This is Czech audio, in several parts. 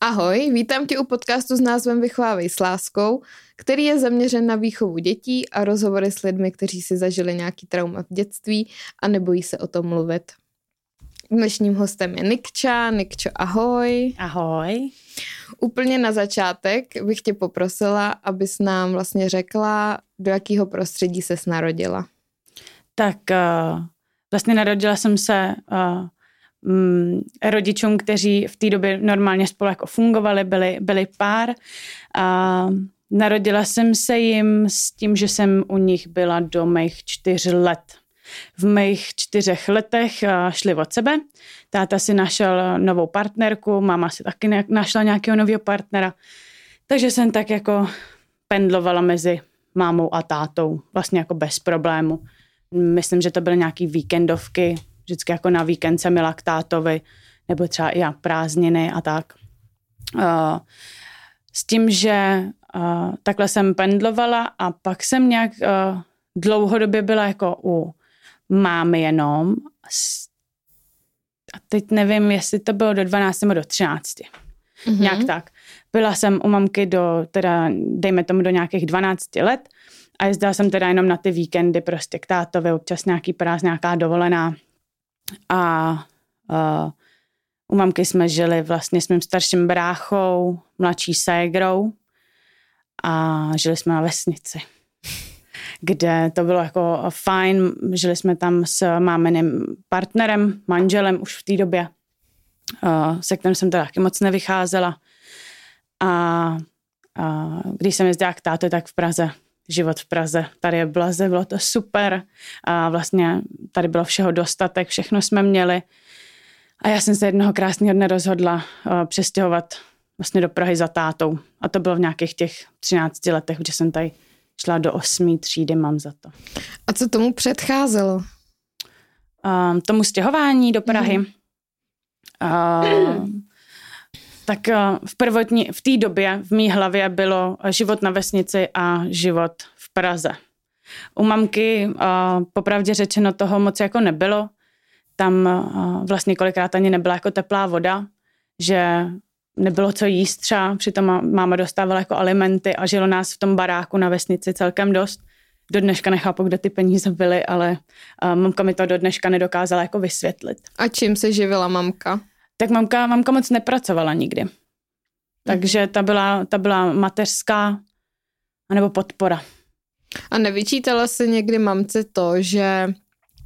Ahoj, vítám tě u podcastu s názvem Vychovávej s láskou, který je zaměřen na výchovu dětí a rozhovory s lidmi, kteří si zažili nějaký trauma v dětství a nebojí se o tom mluvit. Dnešním hostem je Nikča. Nikčo, ahoj. Ahoj. Úplně na začátek bych tě poprosila, abys nám vlastně řekla, do jakého prostředí ses narodila. Tak uh, vlastně narodila jsem se uh, um, rodičům, kteří v té době normálně spolu jako fungovali, byli, byli pár. Uh, narodila jsem se jim s tím, že jsem u nich byla do mých čtyř let. V mých čtyřech letech šli od sebe. Táta si našel novou partnerku, máma si taky našla nějakého nového partnera. Takže jsem tak jako pendlovala mezi mámou a tátou, vlastně jako bez problému. Myslím, že to byly nějaký víkendovky, vždycky jako na víkend jsem měla k tátovi, nebo třeba i prázdniny a tak. Uh, s tím, že uh, takhle jsem pendlovala a pak jsem nějak uh, dlouhodobě byla jako u mámy jenom. A teď nevím, jestli to bylo do 12 nebo do 13. Mm-hmm. Nějak tak. Byla jsem u mamky do, teda dejme tomu do nějakých 12 let a jezdila jsem teda jenom na ty víkendy prostě k tátovi, občas nějaký práz, nějaká dovolená. A uh, u mamky jsme žili vlastně s mým starším bráchou, mladší ségrou a žili jsme na vesnici kde to bylo jako fajn. Žili jsme tam s mámeným partnerem, manželem už v té době, se kterým jsem teda taky moc nevycházela. A, a když jsem jezdila k táte, tak v Praze život v Praze. Tady je blaze, bylo to super a vlastně tady bylo všeho dostatek, všechno jsme měli. A já jsem se jednoho krásného dne rozhodla uh, přestěhovat vlastně do Prahy za tátou. A to bylo v nějakých těch 13 letech, že jsem tady šla do osmý třídy, mám za to. A co tomu předcházelo? Uh, tomu stěhování do Prahy. Mm. Uh, tak uh, v prvotní, v té době v mý hlavě bylo život na vesnici a život v Praze. U mamky uh, popravdě řečeno toho moc jako nebylo. Tam vlastně kolikrát ani nebyla jako teplá voda, že nebylo co jíst třeba, přitom máma dostávala jako alimenty a žilo nás v tom baráku na vesnici celkem dost. Do dneška nechápu, kde ty peníze byly, ale mamka mi to do dneška nedokázala jako vysvětlit. A čím se živila mamka? Tak mamka, mamka moc nepracovala nikdy. Takže ta byla, ta byla mateřská anebo podpora. A nevyčítala se někdy mamce to, že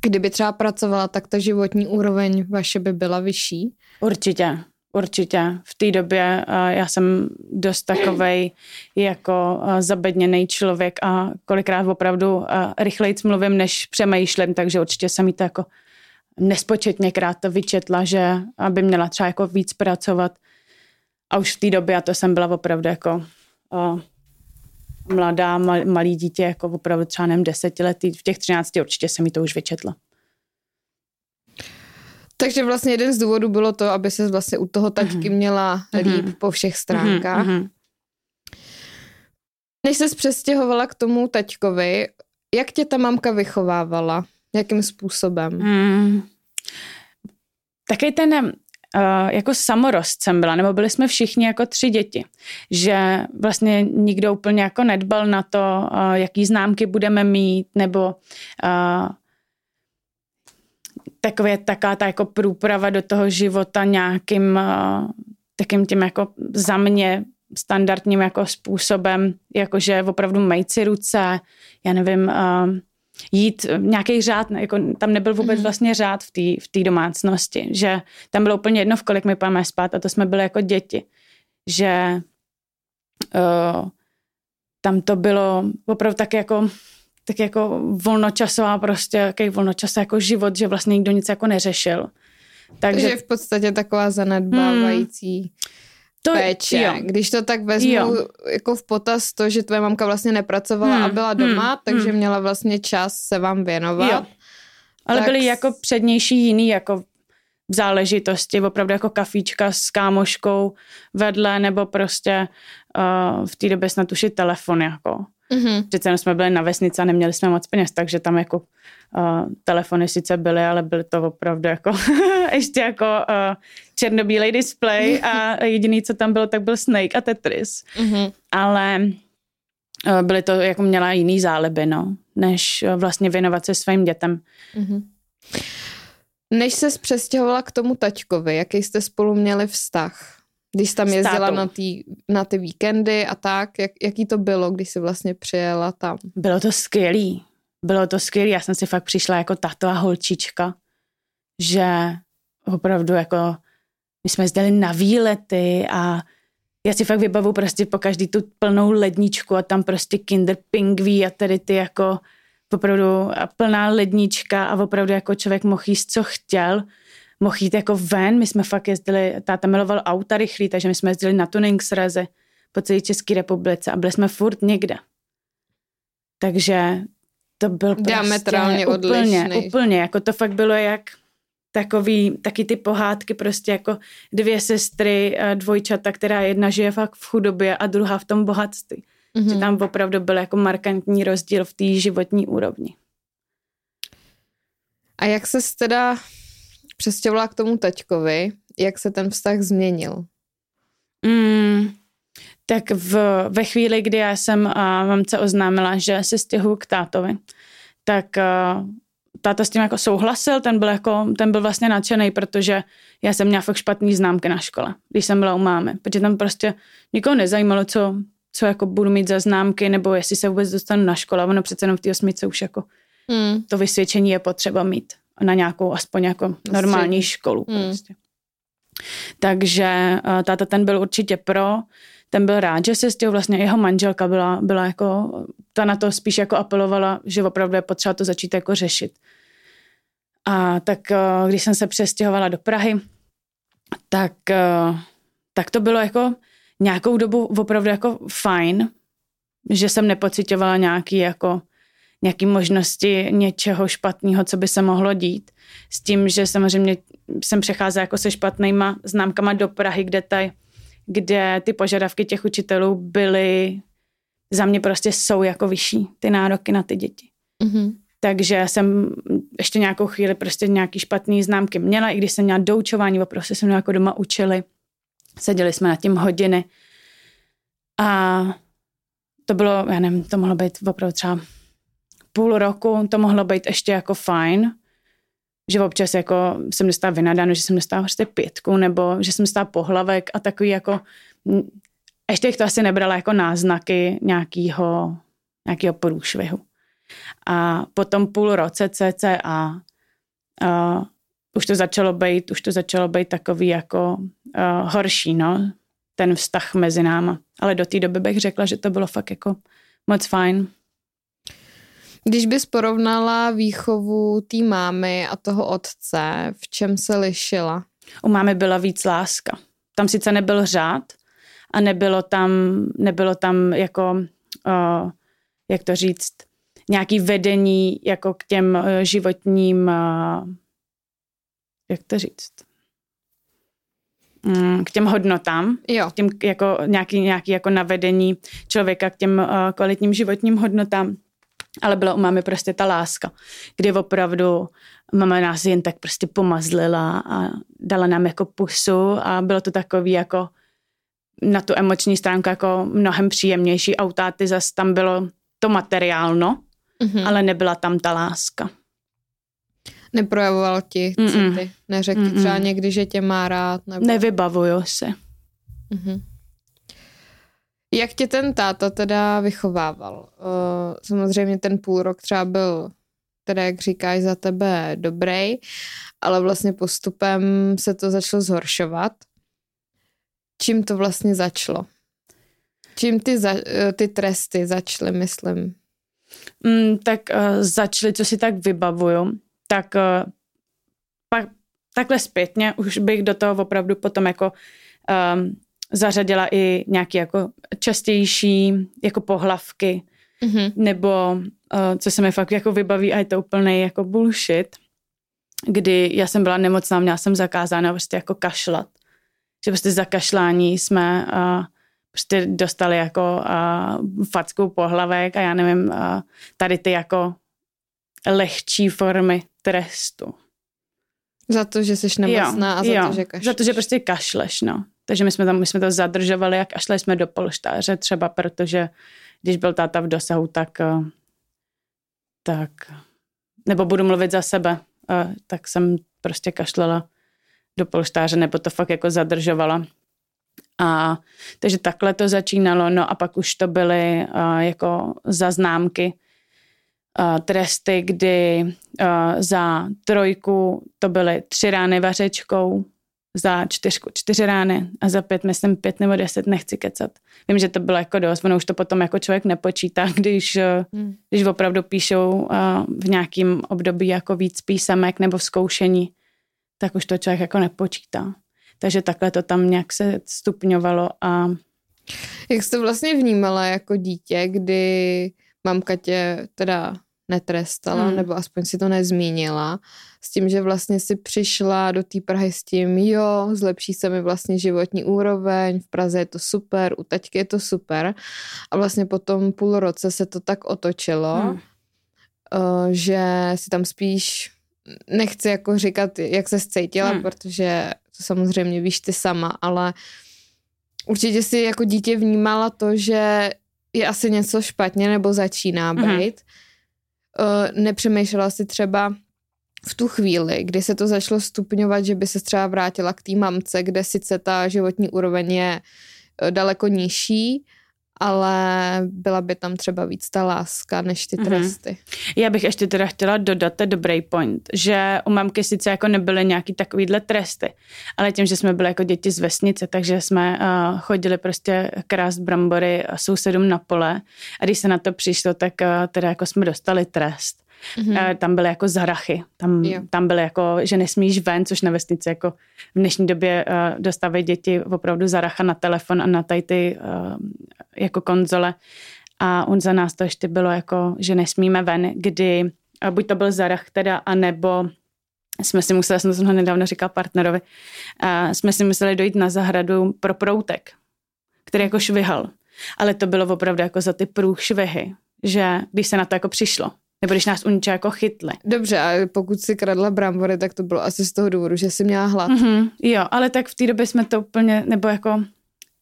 kdyby třeba pracovala, tak ta životní úroveň vaše by byla vyšší? Určitě. Určitě. V té době já jsem dost takovej jako zabedněný člověk a kolikrát opravdu rychleji mluvím, než přemýšlím, takže určitě jsem jí to jako nespočetněkrát to vyčetla, že aby měla třeba jako víc pracovat. A už v té době, a to jsem byla opravdu jako uh, mladá, mal, malý dítě, jako opravdu třeba nevím, desetiletý, v těch třinácti určitě jsem mi to už vyčetla. Takže vlastně jeden z důvodů bylo to, aby se vlastně u toho taťky mm-hmm. měla líp mm-hmm. po všech stránkách. Mm-hmm. Než se přestěhovala k tomu taťkovi, jak tě ta mamka vychovávala? Jakým způsobem? Mm. Taky ten uh, jako samorost jsem byla, nebo byli jsme všichni jako tři děti, že vlastně nikdo úplně jako nedbal na to, uh, jaký známky budeme mít, nebo uh, takové, taká ta jako průprava do toho života nějakým uh, takým tím jako za mě standardním jako způsobem, jakože opravdu mejt si ruce, já nevím, uh, jít nějaký řád, jako tam nebyl vůbec mm. vlastně řád v té v tý domácnosti, že tam bylo úplně jedno, v kolik my půjdeme spát a to jsme byli jako děti, že uh, tam to bylo opravdu tak jako tak jako volnočasová prostě, jaký volnočas jako život, že vlastně nikdo nic jako neřešil. Takže, Takže v podstatě taková zanedbávající hmm, to, péče. Jo. Když to tak vezmu jo. jako v potaz to, že tvoje mamka vlastně nepracovala hmm, a byla doma, hmm, takže hmm. měla vlastně čas se vám věnovat. Jo. Ale tak... byly jako přednější jiný jako záležitosti, opravdu jako kafíčka s kámoškou vedle, nebo prostě uh, v té době snad už i telefon, jako. Mm-hmm. Přece jsme byli na vesnici a neměli jsme moc peněz, takže tam jako uh, telefony sice byly, ale byly to opravdu jako ještě jako uh, černobílej display a jediný, co tam bylo, tak byl Snake a Tetris. Mm-hmm. Ale uh, byly to, jako měla jiný záliby, no, než uh, vlastně věnovat se svým dětem. Mm-hmm. Než se přestěhovala k tomu taťkovi, jaký jste spolu měli vztah? Když jsi tam jezdila na, tý, na ty víkendy a tak, jak, jaký to bylo, když jsi vlastně přijela tam? Bylo to skvělý. Bylo to skvělý. Já jsem si fakt přišla jako tato a holčička, že opravdu jako my jsme jezdili na výlety a já si fakt vybavu prostě po každý tu plnou ledničku a tam prostě kinder pingví a tady ty jako opravdu plná lednička a opravdu jako člověk mohl jíst, co chtěl mohl jít jako ven. My jsme fakt jezdili, táta miloval auta rychlý, takže my jsme jezdili na tuning srazy po celé České republice a byli jsme furt někde. Takže to byl prostě Diametrálně úplně, odlišný. úplně, jako to fakt bylo jak takový, taky ty pohádky prostě jako dvě sestry, dvojčata, která jedna žije fakt v chudobě a druhá v tom bohatství. Mm-hmm. Že tam opravdu byl jako markantní rozdíl v té životní úrovni. A jak se teda přestěhovala k tomu taťkovi, jak se ten vztah změnil? Mm, tak v, ve chvíli, kdy já jsem a mamce oznámila, že se stěhuji k tátovi, tak a, táta s tím jako souhlasil, ten byl, jako, ten byl vlastně nadšený, protože já jsem měla fakt špatný známky na škole, když jsem byla u mámy, protože tam prostě nikoho nezajímalo, co, co jako budu mít za známky, nebo jestli se vůbec dostanu na školu, ono přece jenom v té osmice už jako mm. to vysvědčení je potřeba mít na nějakou aspoň jako normální školu. Hmm. Prostě. Takže uh, táta ten byl určitě pro, ten byl rád, že se s tím vlastně jeho manželka byla, byla jako, ta na to spíš jako apelovala, že opravdu je potřeba to začít jako řešit. A tak uh, když jsem se přestěhovala do Prahy, tak, uh, tak to bylo jako nějakou dobu opravdu jako fajn, že jsem nepocitovala nějaký jako nějaké možnosti něčeho špatného, co by se mohlo dít. S tím, že samozřejmě jsem přecházela jako se špatnýma známkama do Prahy, kde, taj, kde ty požadavky těch učitelů byly za mě prostě jsou jako vyšší, ty nároky na ty děti. Mm-hmm. Takže jsem ještě nějakou chvíli prostě nějaký špatný známky měla, i když jsem měla doučování, se mnou jako doma učili. Seděli jsme na tím hodiny. A to bylo, já nevím, to mohlo být opravdu třeba půl roku to mohlo být ještě jako fajn, že občas jako jsem dostala vynadáno, že jsem dostala prostě pětku, nebo že jsem dostala pohlavek a takový jako, ještě bych to asi nebrala jako náznaky nějakého, nějakého průšvihu. A potom půl roce cca a už to začalo být, už to začalo být takový jako uh, horší, no, ten vztah mezi náma. Ale do té doby bych řekla, že to bylo fakt jako moc fajn. Když bys porovnala výchovu té mámy a toho otce, v čem se lišila? U mámy byla víc láska. Tam sice nebyl řád a nebylo tam, nebylo tam jako, uh, jak to říct, nějaký vedení jako k těm uh, životním, uh, jak to říct, mm, k těm hodnotám, jo. K těm jako nějaký, nějaký jako navedení člověka k těm uh, kvalitním životním hodnotám ale byla u mámy prostě ta láska, kdy opravdu mama nás jen tak prostě pomazlila a dala nám jako pusu a bylo to takový jako na tu emoční stránku jako mnohem příjemnější. Autáty zase tam bylo to materiálno, mm-hmm. ale nebyla tam ta láska. Neprojevoval ti city? Neřekl ti třeba někdy, že tě má rád? Nebo... Nevybavuju se. Mm-hmm. Jak tě ten táta teda vychovával? Uh, samozřejmě ten půl rok třeba byl, teda jak říkáš, za tebe dobrý, ale vlastně postupem se to začalo zhoršovat. Čím to vlastně začalo? Čím ty, za, eh, ty tresty začaly, myslím? Mm, tak uh, začaly, co si tak vybavuju, tak uh, pak takhle zpětně už bych do toho opravdu potom jako um, zařadila i nějaké jako častější jako pohlavky, mm-hmm. nebo uh, co se mi fakt jako vybaví a je to úplný jako bullshit, kdy já jsem byla nemocná, měla jsem zakázána prostě jako kašlat. Že prostě za kašlání jsme uh, prostě dostali jako uh, fackou pohlavek a já nevím, uh, tady ty jako lehčí formy trestu. Za to, že jsi nemocná jo, a za jo, to, že kašleš. Za to, že prostě kašleš, no. Takže my jsme, tam, my jsme to zadržovali a kašleli jsme do polštáře třeba, protože když byl táta v dosahu, tak, eh, tak nebo budu mluvit za sebe, eh, tak jsem prostě kašlela do polštáře, nebo to fakt jako zadržovala. A, takže takhle to začínalo, no a pak už to byly uh, jako zaznámky, uh, tresty, kdy uh, za trojku to byly tři rány vařečkou, za čtyřku čtyři rány a za pět, myslím pět nebo deset, nechci kecat. Vím, že to bylo jako dost, ono už to potom jako člověk nepočítá, když, hmm. když opravdu píšou v nějakém období jako víc písemek nebo v zkoušení, tak už to člověk jako nepočítá. Takže takhle to tam nějak se stupňovalo a... Jak jsi to vlastně vnímala jako dítě, kdy mamka tě teda netrestala, hmm. nebo aspoň si to nezmínila, s tím, že vlastně si přišla do té Prahy s tím, jo, zlepší se mi vlastně životní úroveň, v Praze je to super, u taťky je to super. A vlastně po tom půl roce se to tak otočilo, hmm. uh, že si tam spíš nechci jako říkat, jak se cítila, hmm. protože to samozřejmě víš ty sama, ale určitě si jako dítě vnímala to, že je asi něco špatně nebo začíná být. Hmm. Uh, nepřemýšlela si třeba v tu chvíli, kdy se to začalo stupňovat, že by se třeba vrátila k té mamce, kde sice ta životní úroveň je eh, daleko nižší, ale byla by tam třeba víc ta láska než ty mhm. tresty. Mm-hmm. Já bych ještě teda chtěla dodat ten dobrý point, že u mamky sice jako nebyly nějaký takovýhle tresty, ale tím, že jsme byli jako děti z vesnice, takže jsme uh, chodili prostě krást brambory sousedům na pole a když se na to přišlo, tak uh, teda jako jsme dostali trest. Mm-hmm. Tam byly jako zarachy. Tam, tam byly jako, že nesmíš ven, což na vesnici jako v dnešní době uh, dostávají děti opravdu zaracha na telefon a na tady ty uh, jako konzole. A on za nás to ještě bylo jako, že nesmíme ven, kdy uh, buď to byl zarach teda, anebo jsme si museli, jsem to nedávno říkal partnerovi, uh, jsme si museli dojít na zahradu pro proutek, který jako švihal. Ale to bylo opravdu jako za ty průšvihy, že když se na to jako přišlo, nebo když nás u něčeho jako chytli. Dobře, a pokud si kradla brambory, tak to bylo asi z toho důvodu, že jsi měla hlad. Mm-hmm, jo, ale tak v té době jsme to úplně, nebo jako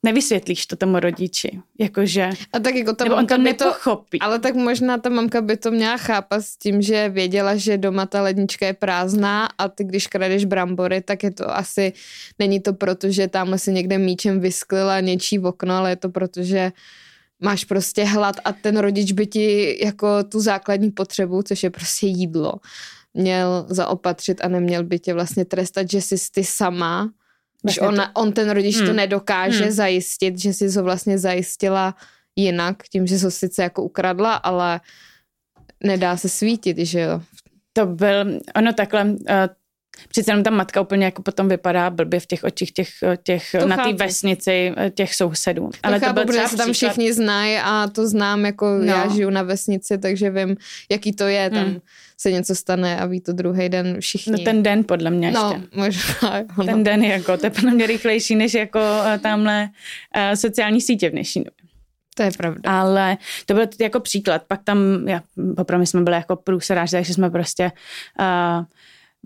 nevysvětlíš to tomu rodiči, jakože, a tak jako ta nebo on to nepochopí. To, ale tak možná ta mamka by to měla chápat s tím, že věděla, že doma ta lednička je prázdná a ty když kradeš brambory, tak je to asi, není to proto, že tamhle si někde míčem vysklila něčí v okno, ale je to proto, že máš prostě hlad a ten rodič by ti jako tu základní potřebu, což je prostě jídlo, měl zaopatřit a neměl by tě vlastně trestat, že jsi ty sama, když on, on ten rodič hmm. to nedokáže hmm. zajistit, že jsi ho vlastně zajistila jinak, tím, že jsi sice jako ukradla, ale nedá se svítit, že jo. To byl, ono takhle, uh, Přece jenom ta matka úplně jako potom vypadá blbě v těch očích těch, těch na té vesnici těch sousedů. To Ale chápu, to protože se tam všichni znají a to znám, jako no. já žiju na vesnici, takže vím, jaký to je, tam hmm. se něco stane a ví to druhý den všichni. No ten den podle mě no, ještě. možná. No. Ten den jako, to je podle mě rychlejší než jako eh, tamhle uh, sociální sítě v dnešní době. To je pravda. Ale to byl jako příklad. Pak tam, já, opravdu jsme byli jako průseráři, takže jsme prostě uh,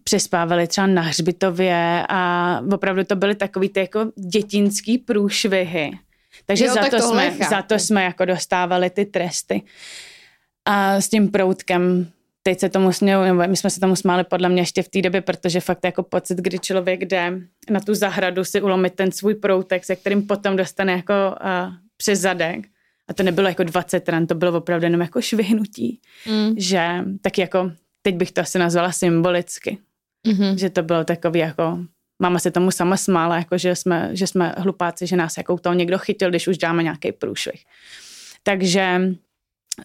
přespávali třeba na hřbitově a opravdu to byly takový ty jako dětinský průšvihy. Takže jo, za, to jsme, za to jsme jako dostávali ty tresty. A s tím proutkem teď se tomu směju, nebo my jsme se tomu smáli podle mě ještě v té době, protože fakt jako pocit, kdy člověk jde na tu zahradu si ulomit ten svůj proutek, se kterým potom dostane jako uh, přes zadek. A to nebylo jako 20 ran, to bylo opravdu jenom jako švihnutí. Mm. Že tak jako, teď bych to asi nazvala symbolicky. Mm-hmm. Že to bylo takový jako, máma se tomu sama smála, jako že jsme, že jsme hlupáci, že nás jako to někdo chytil, když už dáme nějaký průšvih. Takže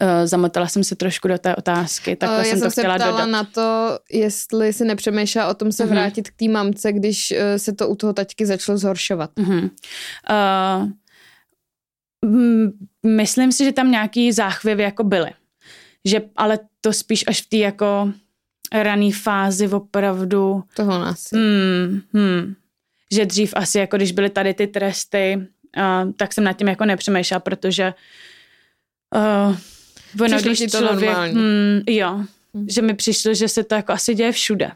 Uh, zamotala jsem se trošku do té otázky, tak uh, jsem, jsem to chtěla se dodat. na to, jestli si nepřemýšlela o tom se uh-huh. vrátit k té mamce, když uh, se to u toho taťky začalo zhoršovat. Uh-huh. Uh, myslím si, že tam nějaký záchvěvy jako byly. Že, ale to spíš až v té jako rané fázi opravdu. Toho nás. Hmm, hmm, že dřív asi jako když byly tady ty tresty, uh, tak jsem nad tím jako nepřemýšlela, protože uh, ono, když to člověk, hmm, jo, hmm. že mi přišlo, že se to jako asi děje všude.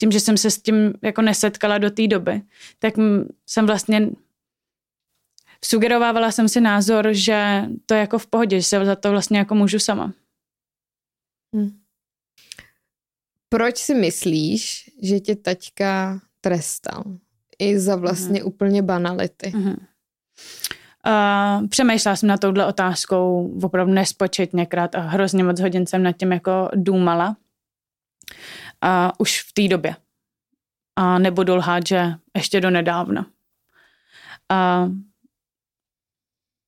Tím, že jsem se s tím jako nesetkala do té doby, tak jsem vlastně sugerovávala jsem si názor, že to je jako v pohodě, že se za to vlastně jako můžu sama. Hmm. Proč si myslíš, že tě taťka trestal? I za vlastně hmm. úplně banality. Hmm. Uh, přemýšlela jsem na touhle otázkou opravdu nespočetněkrát a hrozně moc hodin jsem nad tím jako důmala. Uh, už v té době. A nebudu lhát, že ještě do nedávna. Uh,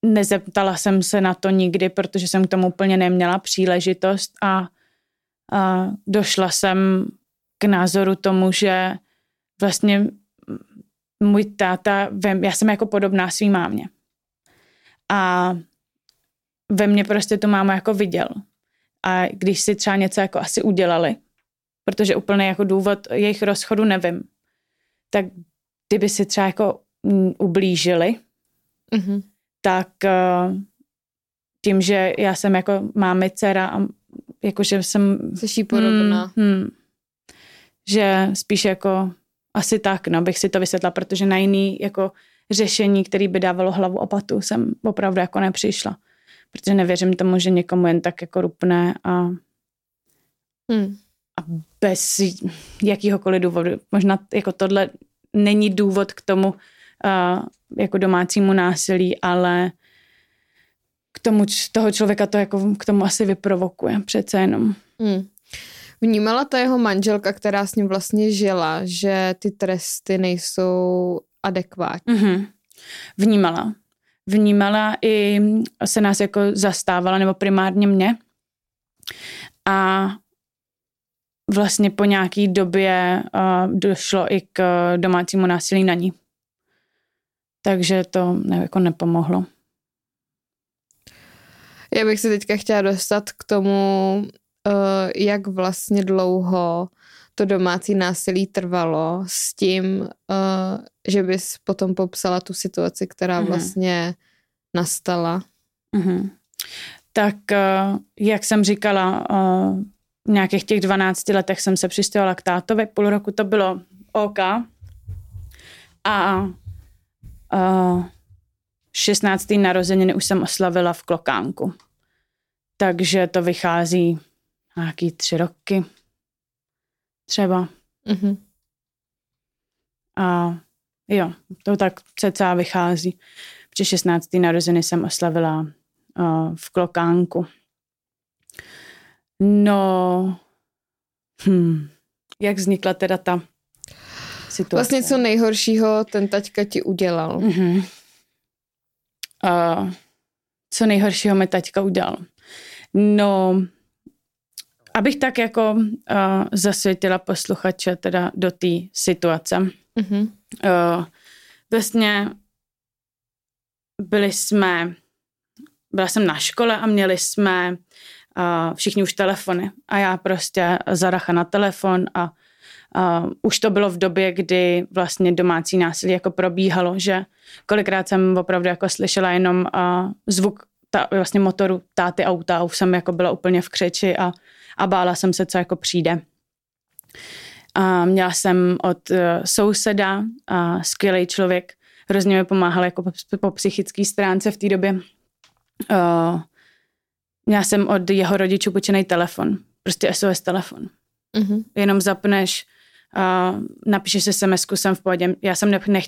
nezeptala jsem se na to nikdy, protože jsem k tomu úplně neměla příležitost a, a došla jsem k názoru tomu, že vlastně můj táta, já jsem jako podobná svým mámě. A ve mně prostě to máma jako viděl. A když si třeba něco jako asi udělali, protože úplně jako důvod jejich rozchodu nevím, tak kdyby si třeba jako ublížili, mm-hmm tak eh, tím, že já jsem jako mámy dcera a jakože jsem... Jsi podobná. Hmm, hmm, že spíš jako asi tak, no, bych si to vysvětla, protože na jiný jako řešení, který by dávalo hlavu a patu, jsem opravdu jako nepřišla. Protože nevěřím tomu, že někomu jen tak jako rupne a, hmm. a bez jakýhokoliv důvodu. Možná jako tohle není důvod k tomu, uh, jako domácímu násilí, ale k tomu toho člověka to jako k tomu asi vyprovokuje přece jenom. Hmm. Vnímala ta jeho manželka, která s ním vlastně žila, že ty tresty nejsou adekvátní? Mm-hmm. Vnímala. Vnímala i se nás jako zastávala, nebo primárně mě. A vlastně po nějaký době uh, došlo i k domácímu násilí na ní takže to ne, jako nepomohlo. Já bych se teďka chtěla dostat k tomu, uh, jak vlastně dlouho to domácí násilí trvalo s tím, uh, že bys potom popsala tu situaci, která uh-huh. vlastně nastala. Uh-huh. Tak uh, jak jsem říkala, v nějakých těch 12 letech jsem se přistěhovala k tátovi, půl roku to bylo OK. A Uh, 16. narozeniny už jsem oslavila v Klokánku. Takže to vychází nějaký tři roky. Třeba. Mm-hmm. A jo, to tak cca vychází. Protože 16. narozeny jsem oslavila uh, v Klokánku. No, hm, jak vznikla teda ta situace. Vlastně co nejhoršího ten taťka ti udělal. Mm-hmm. Uh, co nejhoršího mi taťka udělal? No, abych tak jako uh, zasvětila posluchače teda do té situace. Mm-hmm. Uh, vlastně byli jsme, byla jsem na škole a měli jsme uh, všichni už telefony a já prostě zaracha na telefon a Uh, už to bylo v době, kdy vlastně domácí násilí jako probíhalo, že kolikrát jsem opravdu jako slyšela jenom uh, zvuk ta, vlastně motoru táty auta a už jsem jako byla úplně v křeči a, a bála jsem se, co jako přijde. A měla jsem od uh, souseda, uh, skvělý člověk, hrozně mi pomáhal jako po, po psychické stránce v té době. Uh, měla jsem od jeho rodičů počený telefon, prostě SOS telefon. Mm-hmm. Jenom zapneš, uh, napíšeš si sms jsem v pohodě. Já jsem, nech, nech,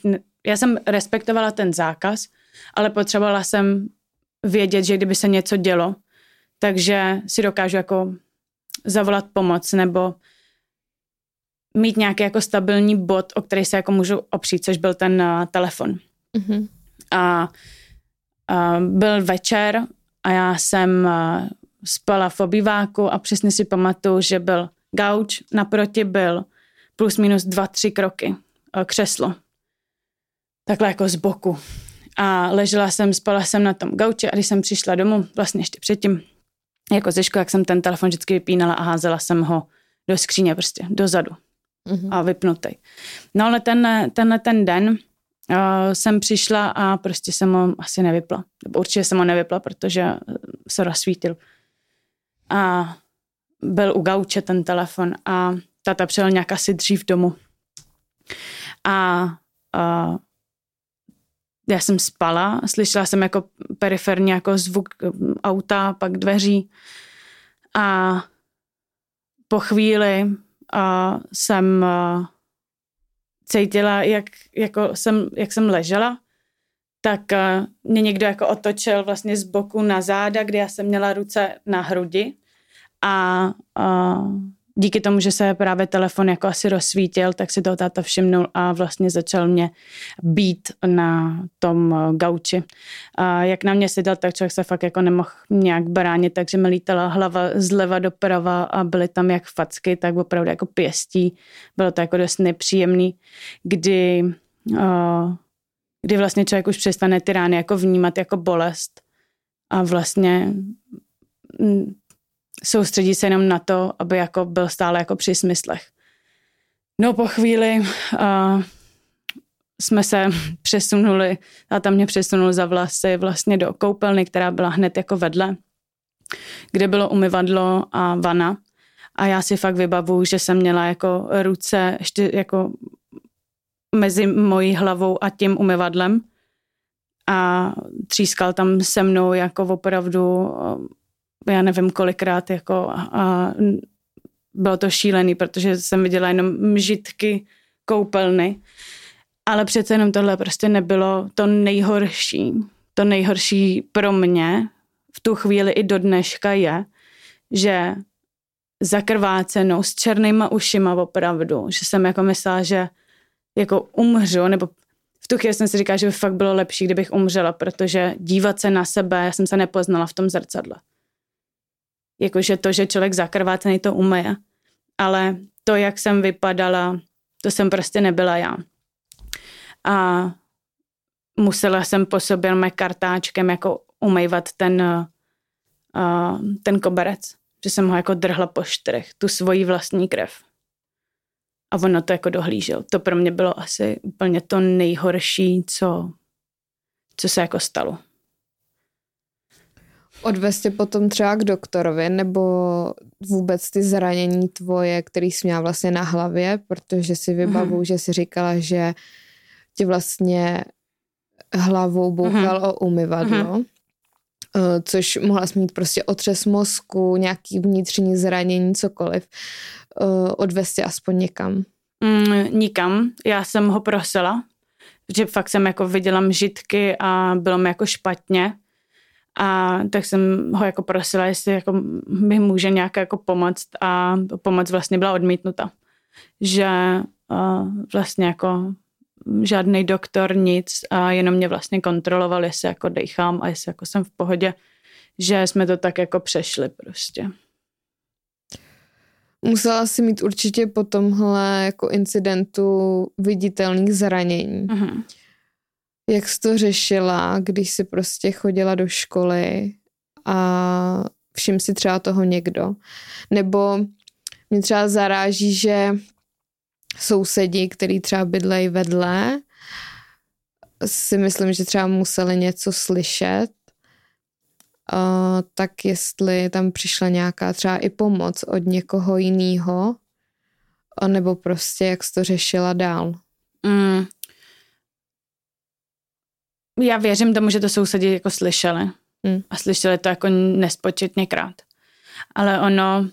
já jsem respektovala ten zákaz, ale potřebovala jsem vědět, že kdyby se něco dělo, takže si dokážu jako zavolat pomoc nebo mít nějaký jako stabilní bod, o který se jako můžu opřít, což byl ten uh, telefon. Mm-hmm. A, a byl večer a já jsem uh, spala v obýváku a přesně si pamatuju, že byl gauč, naproti byl plus minus dva, tři kroky uh, křeslo. Takhle jako z boku. A ležela jsem, spala jsem na tom gauči a když jsem přišla domů, vlastně ještě předtím, jako ze školy, jak jsem ten telefon vždycky vypínala a házela jsem ho do skříně prostě, dozadu mm-hmm. a vypnutý. No ale ten, tenhle ten den uh, jsem přišla a prostě jsem ho asi nevypla. Nebo určitě jsem ho nevypla, protože se rozsvítil. A byl u gauče ten telefon a tata přijel nějak asi dřív domů. A uh, já jsem spala, slyšela jsem jako periferně jako zvuk auta, pak dveří a po chvíli a jsem a, cítila, jak, jako jsem, jak jsem ležela, tak a, mě někdo jako otočil vlastně z boku na záda, kdy já jsem měla ruce na hrudi a, a díky tomu, že se právě telefon jako asi rozsvítil, tak si toho táta všimnul a vlastně začal mě být na tom eh, gauči. A jak na mě seděl, tak člověk se fakt jako nemohl nějak bránit, takže mi lítala hlava zleva doprava a byly tam jak facky, tak opravdu jako pěstí. Bylo to jako dost nepříjemný, kdy, uh, kdy vlastně člověk už přestane ty rány jako vnímat jako bolest a vlastně soustředit se jenom na to, aby jako byl stále jako při smyslech. No po chvíli uh, jsme se přesunuli, a tam mě přesunul za vlasy vlastně do koupelny, která byla hned jako vedle, kde bylo umyvadlo a vana. A já si fakt vybavu, že jsem měla jako ruce ještě jako mezi mojí hlavou a tím umyvadlem a třískal tam se mnou jako opravdu já nevím kolikrát jako a bylo to šílený, protože jsem viděla jenom mžitky koupelny, ale přece jenom tohle prostě nebylo to nejhorší. To nejhorší pro mě v tu chvíli i do dneška je, že zakrvácenou s černýma ušima opravdu, že jsem jako myslela, že jako umřu, nebo v tu chvíli jsem si říkala, že by fakt bylo lepší, kdybych umřela, protože dívat se na sebe, já jsem se nepoznala v tom zrcadle jakože to, že člověk zakrvácený to umyje. Ale to, jak jsem vypadala, to jsem prostě nebyla já. A musela jsem po sobě kartáčkem jako umývat ten, uh, ten koberec, že jsem ho jako drhla po čtyřech, tu svoji vlastní krev. A ono to jako dohlížel. To pro mě bylo asi úplně to nejhorší, co, co se jako stalo. Odvez tě potom třeba k doktorovi, nebo vůbec ty zranění tvoje, který jsi měla vlastně na hlavě, protože si vybavu, mm. že si říkala, že ti vlastně hlavou bouchal mm. o umyvadlo, mm. což mohla jsi mít prostě otřes mozku, nějaký vnitřní zranění, cokoliv. Eh, odvez tě aspoň někam. Mm, nikam. Já jsem ho prosila, že fakt jsem jako viděla mžitky a bylo mi jako špatně a tak jsem ho jako prosila, jestli jako mi může nějak jako pomoct a pomoc vlastně byla odmítnuta. Že uh, vlastně jako žádný doktor, nic a jenom mě vlastně kontroloval, jestli jako dechám a jestli jako jsem v pohodě, že jsme to tak jako přešli prostě. Musela si mít určitě po tomhle jako incidentu viditelných zranění. Uh-huh. Jak jsi to řešila, když jsi prostě chodila do školy a všim si třeba toho někdo? Nebo mě třeba zaráží, že sousedi, který třeba bydlejí vedle, si myslím, že třeba museli něco slyšet, uh, tak jestli tam přišla nějaká třeba i pomoc od někoho jiného, nebo prostě jak jsi to řešila dál. Mm, já věřím tomu, že to sousedi jako slyšeli. Hmm. A slyšeli to jako nespočetněkrát. Ale ono,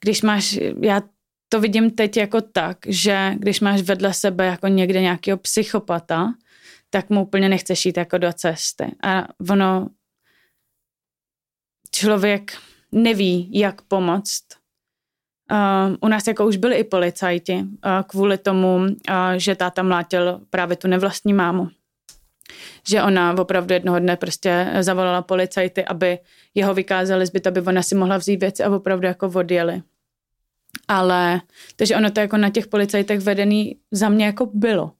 když máš, já to vidím teď jako tak, že když máš vedle sebe jako někde nějakého psychopata, tak mu úplně nechceš jít jako do cesty. A ono, člověk neví, jak pomoct. Uh, u nás jako už byli i policajti uh, kvůli tomu, uh, že táta mlátil právě tu nevlastní mámu. Že ona opravdu jednoho dne prostě zavolala policajty, aby jeho vykázali zbyt, aby ona si mohla vzít věci a opravdu jako odjeli. Ale, takže ono to jako na těch policajtech vedený za mě jako bylo.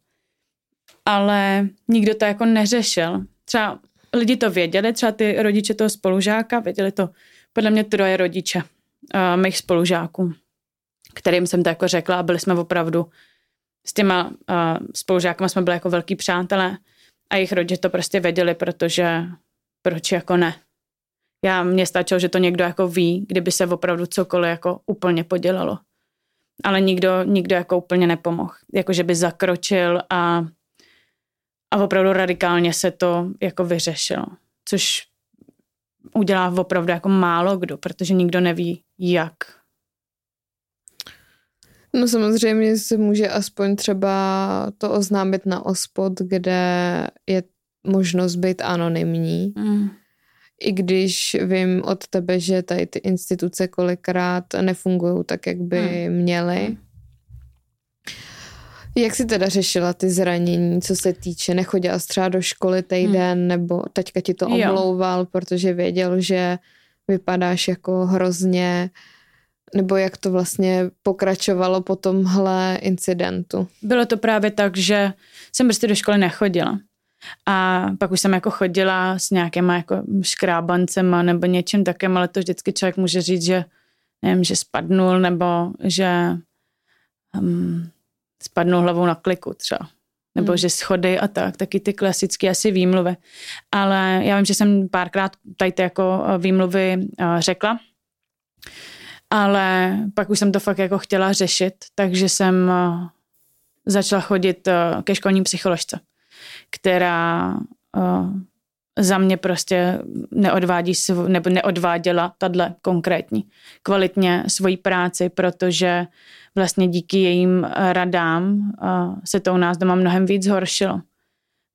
Ale nikdo to jako neřešil. Třeba lidi to věděli, třeba ty rodiče toho spolužáka, věděli to podle mě troje rodiče uh, mých spolužáků, kterým jsem to jako řekla a byli jsme opravdu s těma uh, spolužákama jsme byli jako velký přátelé a jejich rodiče to prostě věděli, protože proč jako ne. Já, mě stačilo, že to někdo jako ví, kdyby se opravdu cokoliv jako úplně podělalo. Ale nikdo, nikdo jako úplně nepomohl. Jako, že by zakročil a, a opravdu radikálně se to jako vyřešilo. Což udělá opravdu jako málo kdo, protože nikdo neví, jak. No samozřejmě se může aspoň třeba to oznámit na ospod, kde je možnost být anonymní. Mm i když vím od tebe, že tady ty instituce kolikrát nefungují tak, jak by hmm. měly. Hmm. Jak jsi teda řešila ty zranění, co se týče, nechodila jsi třeba do školy týden, hmm. nebo teďka ti to omlouval, jo. protože věděl, že vypadáš jako hrozně, nebo jak to vlastně pokračovalo po tomhle incidentu? Bylo to právě tak, že jsem prostě do školy nechodila. A pak už jsem jako chodila s nějakýma jako škrábancema nebo něčím takým, ale to vždycky člověk může říct, že nevím, že spadnul nebo že um, spadnul hlavou na kliku třeba. Nebo hmm. že schody a tak, taky ty klasické asi výmluvy. Ale já vím, že jsem párkrát tady ty jako uh, výmluvy uh, řekla, ale pak už jsem to fakt jako chtěla řešit, takže jsem uh, začala chodit uh, ke školní psycholožce která uh, za mě prostě neodvádí sv- nebo neodváděla tahle konkrétní kvalitně svoji práci, protože vlastně díky jejím radám se to u nás doma mnohem víc zhoršilo.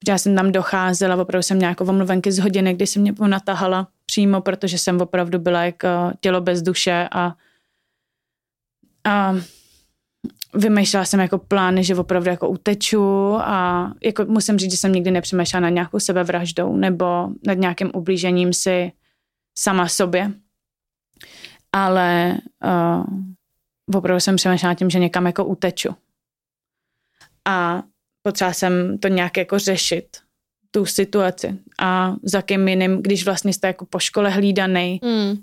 Já jsem tam docházela, opravdu jsem nějakou omluvenky z hodiny, kdy jsem mě natahala přímo, protože jsem opravdu byla jako tělo bez duše a, a vymýšlela jsem jako plány, že opravdu jako uteču a jako musím říct, že jsem nikdy nepřemýšlela nad nějakou sebevraždou nebo nad nějakým ublížením si sama sobě. Ale uh, opravdu jsem přemýšlela tím, že někam jako uteču. A potřeba jsem to nějak jako řešit tu situaci a za kým jiným, když vlastně jste jako po škole hlídaný, mm.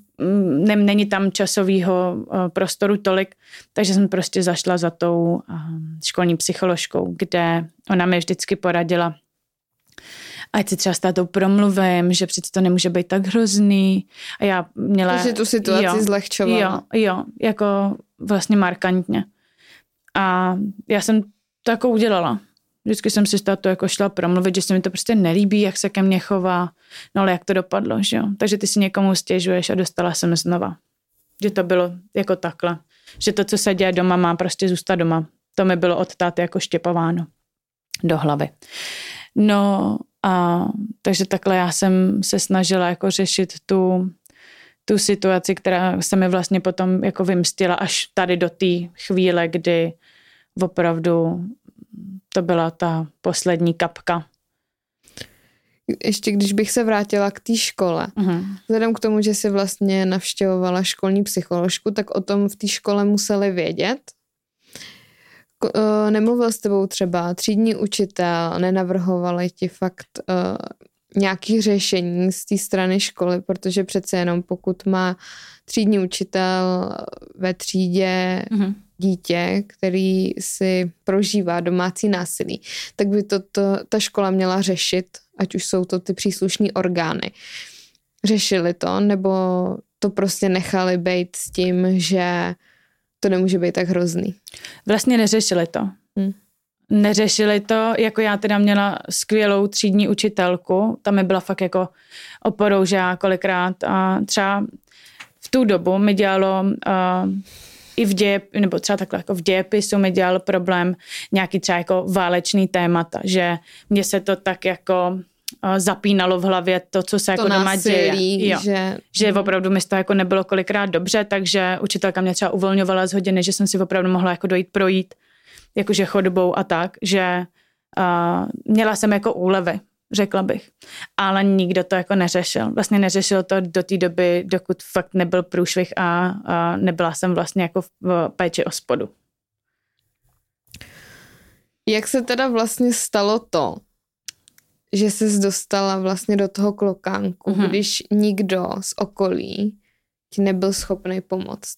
ne, není tam časového uh, prostoru tolik, takže jsem prostě zašla za tou uh, školní psycholožkou, kde ona mi vždycky poradila, ať si třeba s tátou promluvím, že přece to nemůže být tak hrozný. A já měla... Takže tu situaci jo, zlehčovala. Jo, jo, jako vlastně markantně. A já jsem to jako udělala. Vždycky jsem si z to jako šla promluvit, že se mi to prostě nelíbí, jak se ke mně chová, no ale jak to dopadlo, že jo. Takže ty si někomu stěžuješ a dostala jsem znova. Že to bylo jako takhle. Že to, co se děje doma, má prostě zůstat doma. To mi bylo od táty jako štěpováno do hlavy. No a takže takhle já jsem se snažila jako řešit tu, tu situaci, která se mi vlastně potom jako vymstila až tady do té chvíle, kdy opravdu to byla ta poslední kapka. Ještě když bych se vrátila k té škole, uh-huh. vzhledem k tomu, že si vlastně navštěvovala školní psycholožku, tak o tom v té škole museli vědět. Uh, nemluvil s tebou třeba třídní učitel, nenavrhovali ti fakt uh, nějaký řešení z té strany školy, protože přece jenom pokud má třídní učitel ve třídě uh-huh dítě, který si prožívá domácí násilí, tak by to, to ta škola měla řešit, ať už jsou to ty příslušní orgány. Řešili to, nebo to prostě nechali být s tím, že to nemůže být tak hrozný? Vlastně neřešili to. Hmm. neřešili to, jako já teda měla skvělou třídní učitelku, tam mi byla fakt jako oporou, že já kolikrát a třeba v tu dobu mi dělalo uh, i v děje, nebo třeba takhle jako v dějepisu mi dělal problém nějaký třeba jako válečný témata, že mě se to tak jako zapínalo v hlavě to, co se to jako doma děje. Jo. Že... že opravdu mi to jako nebylo kolikrát dobře, takže učitelka mě třeba uvolňovala z hodiny, že jsem si opravdu mohla jako dojít projít jakože chodbou a tak, že uh, měla jsem jako úlevy, řekla bych. Ale nikdo to jako neřešil. Vlastně neřešil to do té doby, dokud fakt nebyl průšvih a, a nebyla jsem vlastně jako v, v péči o spodu. Jak se teda vlastně stalo to, že jsi dostala vlastně do toho klokánku, mm-hmm. když nikdo z okolí ti nebyl schopný pomoct?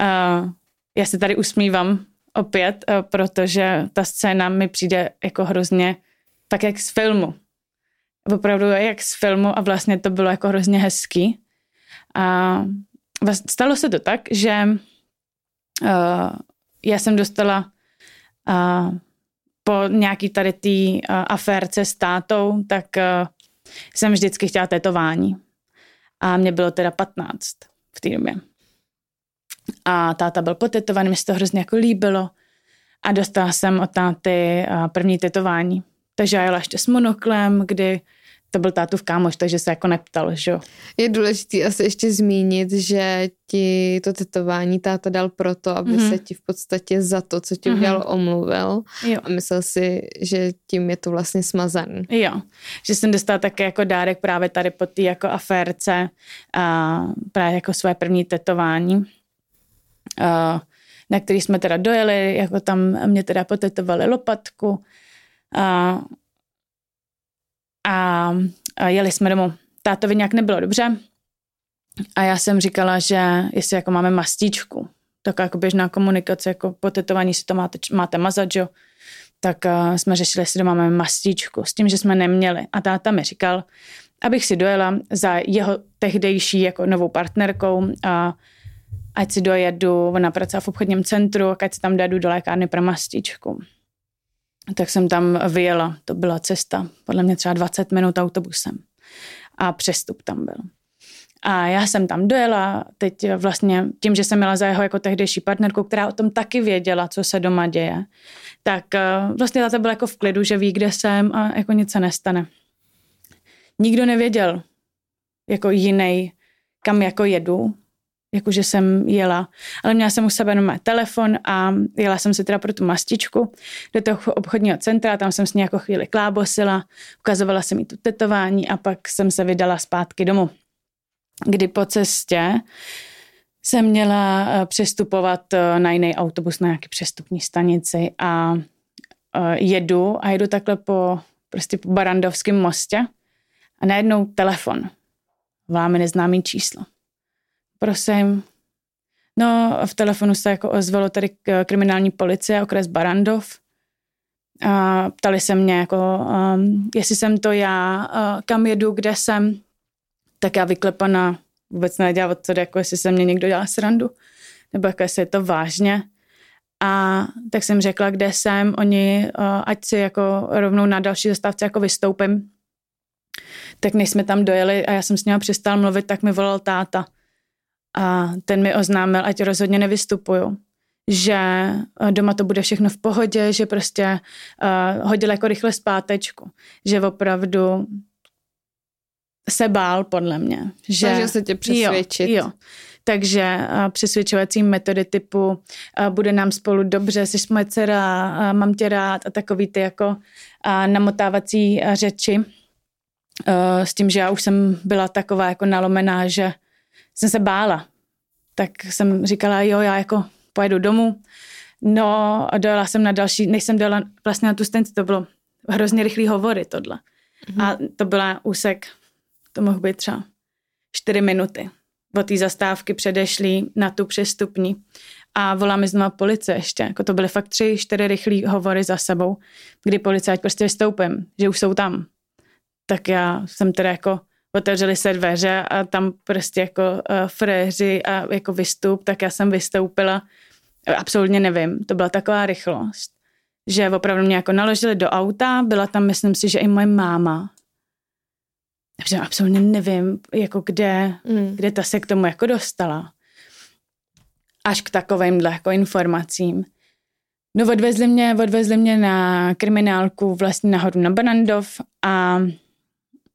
Uh, já se tady usmívám opět, uh, protože ta scéna mi přijde jako hrozně tak jak z filmu. Opravdu jak z filmu a vlastně to bylo jako hrozně hezký. A stalo se to tak, že uh, já jsem dostala uh, po nějaký tady té uh, aférce s tátou, tak uh, jsem vždycky chtěla tetování. A mě bylo teda 15 v té době. A táta byl potetovaný, mi se to hrozně jako líbilo. A dostala jsem od táty první tetování. Takže já jela ještě s monoklem, kdy to byl tátův kámoš, takže se jako neptal, že Je důležité asi ještě zmínit, že ti to tetování táta dal proto, aby mm-hmm. se ti v podstatě za to, co ti mm-hmm. udělal, omluvil. Jo. A myslel si, že tím je to vlastně smazaný. Jo, že jsem dostala také jako dárek právě tady po té jako aférce a právě jako své první tetování. A, na který jsme teda dojeli, jako tam mě teda potetovali lopatku, a, a, a jeli jsme domů. Tátovi nějak nebylo dobře a já jsem říkala, že jestli jako máme mastičku, tak jako běžná komunikace, jako po tetování si to máte, máte mazat, jo? tak uh, jsme řešili, jestli doma máme mastičku, s tím, že jsme neměli. A táta mi říkal, abych si dojela za jeho tehdejší jako novou partnerkou a ať si dojedu, ona pracuje v obchodním centru, ať si tam dojedu do lékárny pro mastičku tak jsem tam vyjela. To byla cesta, podle mě třeba 20 minut autobusem. A přestup tam byl. A já jsem tam dojela, teď vlastně tím, že jsem měla za jeho jako tehdejší partnerku, která o tom taky věděla, co se doma děje, tak eh, vlastně ta byla jako v klidu, že ví, kde jsem a jako nic se nestane. Nikdo nevěděl, jako jiný, kam jako jedu, jakože jsem jela, ale měla jsem u sebe jenom telefon a jela jsem si teda pro tu mastičku do toho obchodního centra, tam jsem s ní jako chvíli klábosila, ukazovala jsem jí tu tetování a pak jsem se vydala zpátky domů. Kdy po cestě jsem měla eh, přestupovat eh, na jiný autobus na nějaký přestupní stanici a eh, jedu a jedu takhle po, prostě po Barandovském mostě a najednou telefon. Volá mi neznámý číslo prosím. No, v telefonu se jako ozvalo tady kriminální policie, okres Barandov. A ptali se mě, jako, um, jestli jsem to já, uh, kam jedu, kde jsem. Tak já vyklepaná vůbec nedělala co, jako jestli se mě někdo dělá srandu, nebo jako jestli je to vážně. A tak jsem řekla, kde jsem, oni, uh, ať si jako rovnou na další zastávce jako vystoupím. Tak než jsme tam dojeli a já jsem s ním přestal mluvit, tak mi volal táta a ten mi oznámil, ať rozhodně nevystupuju že eh, doma to bude všechno v pohodě, že prostě uh, hodil jako rychle zpátečku, že opravdu se bál podle mě. Že, Snažil se tě přesvědčit. Jo, jo. Takže uh, přesvědčovací metody typu uh, bude nám spolu dobře, jsi moje dcera, uh, mám tě rád a takový ty jako uh, namotávací uh, řeči. Uh, s tím, že já už jsem byla taková jako nalomená, že jsem se bála. Tak jsem říkala, jo, já jako pojedu domů. No a dojela jsem na další, než jsem dojela vlastně na tu stanici, to bylo hrozně rychlý hovory tohle. Mm-hmm. A to byla úsek, to mohl být třeba čtyři minuty. Od té zastávky předešlý na tu přestupní. A volá mi znovu policie ještě. Jako to byly fakt tři, čtyři rychlé hovory za sebou, kdy policie, ať prostě vystoupím, že už jsou tam. Tak já jsem teda jako otevřely se dveře a tam prostě jako uh, fréři a jako vystup, tak já jsem vystoupila. Absolutně nevím, to byla taková rychlost, že opravdu mě jako naložili do auta, byla tam, myslím si, že i moje máma. Já absolutně nevím, jako kde, mm. kde ta se k tomu jako dostala. Až k takovýmhle jako informacím. No odvezli mě, odvezli mě na kriminálku vlastně nahoru na Banandov a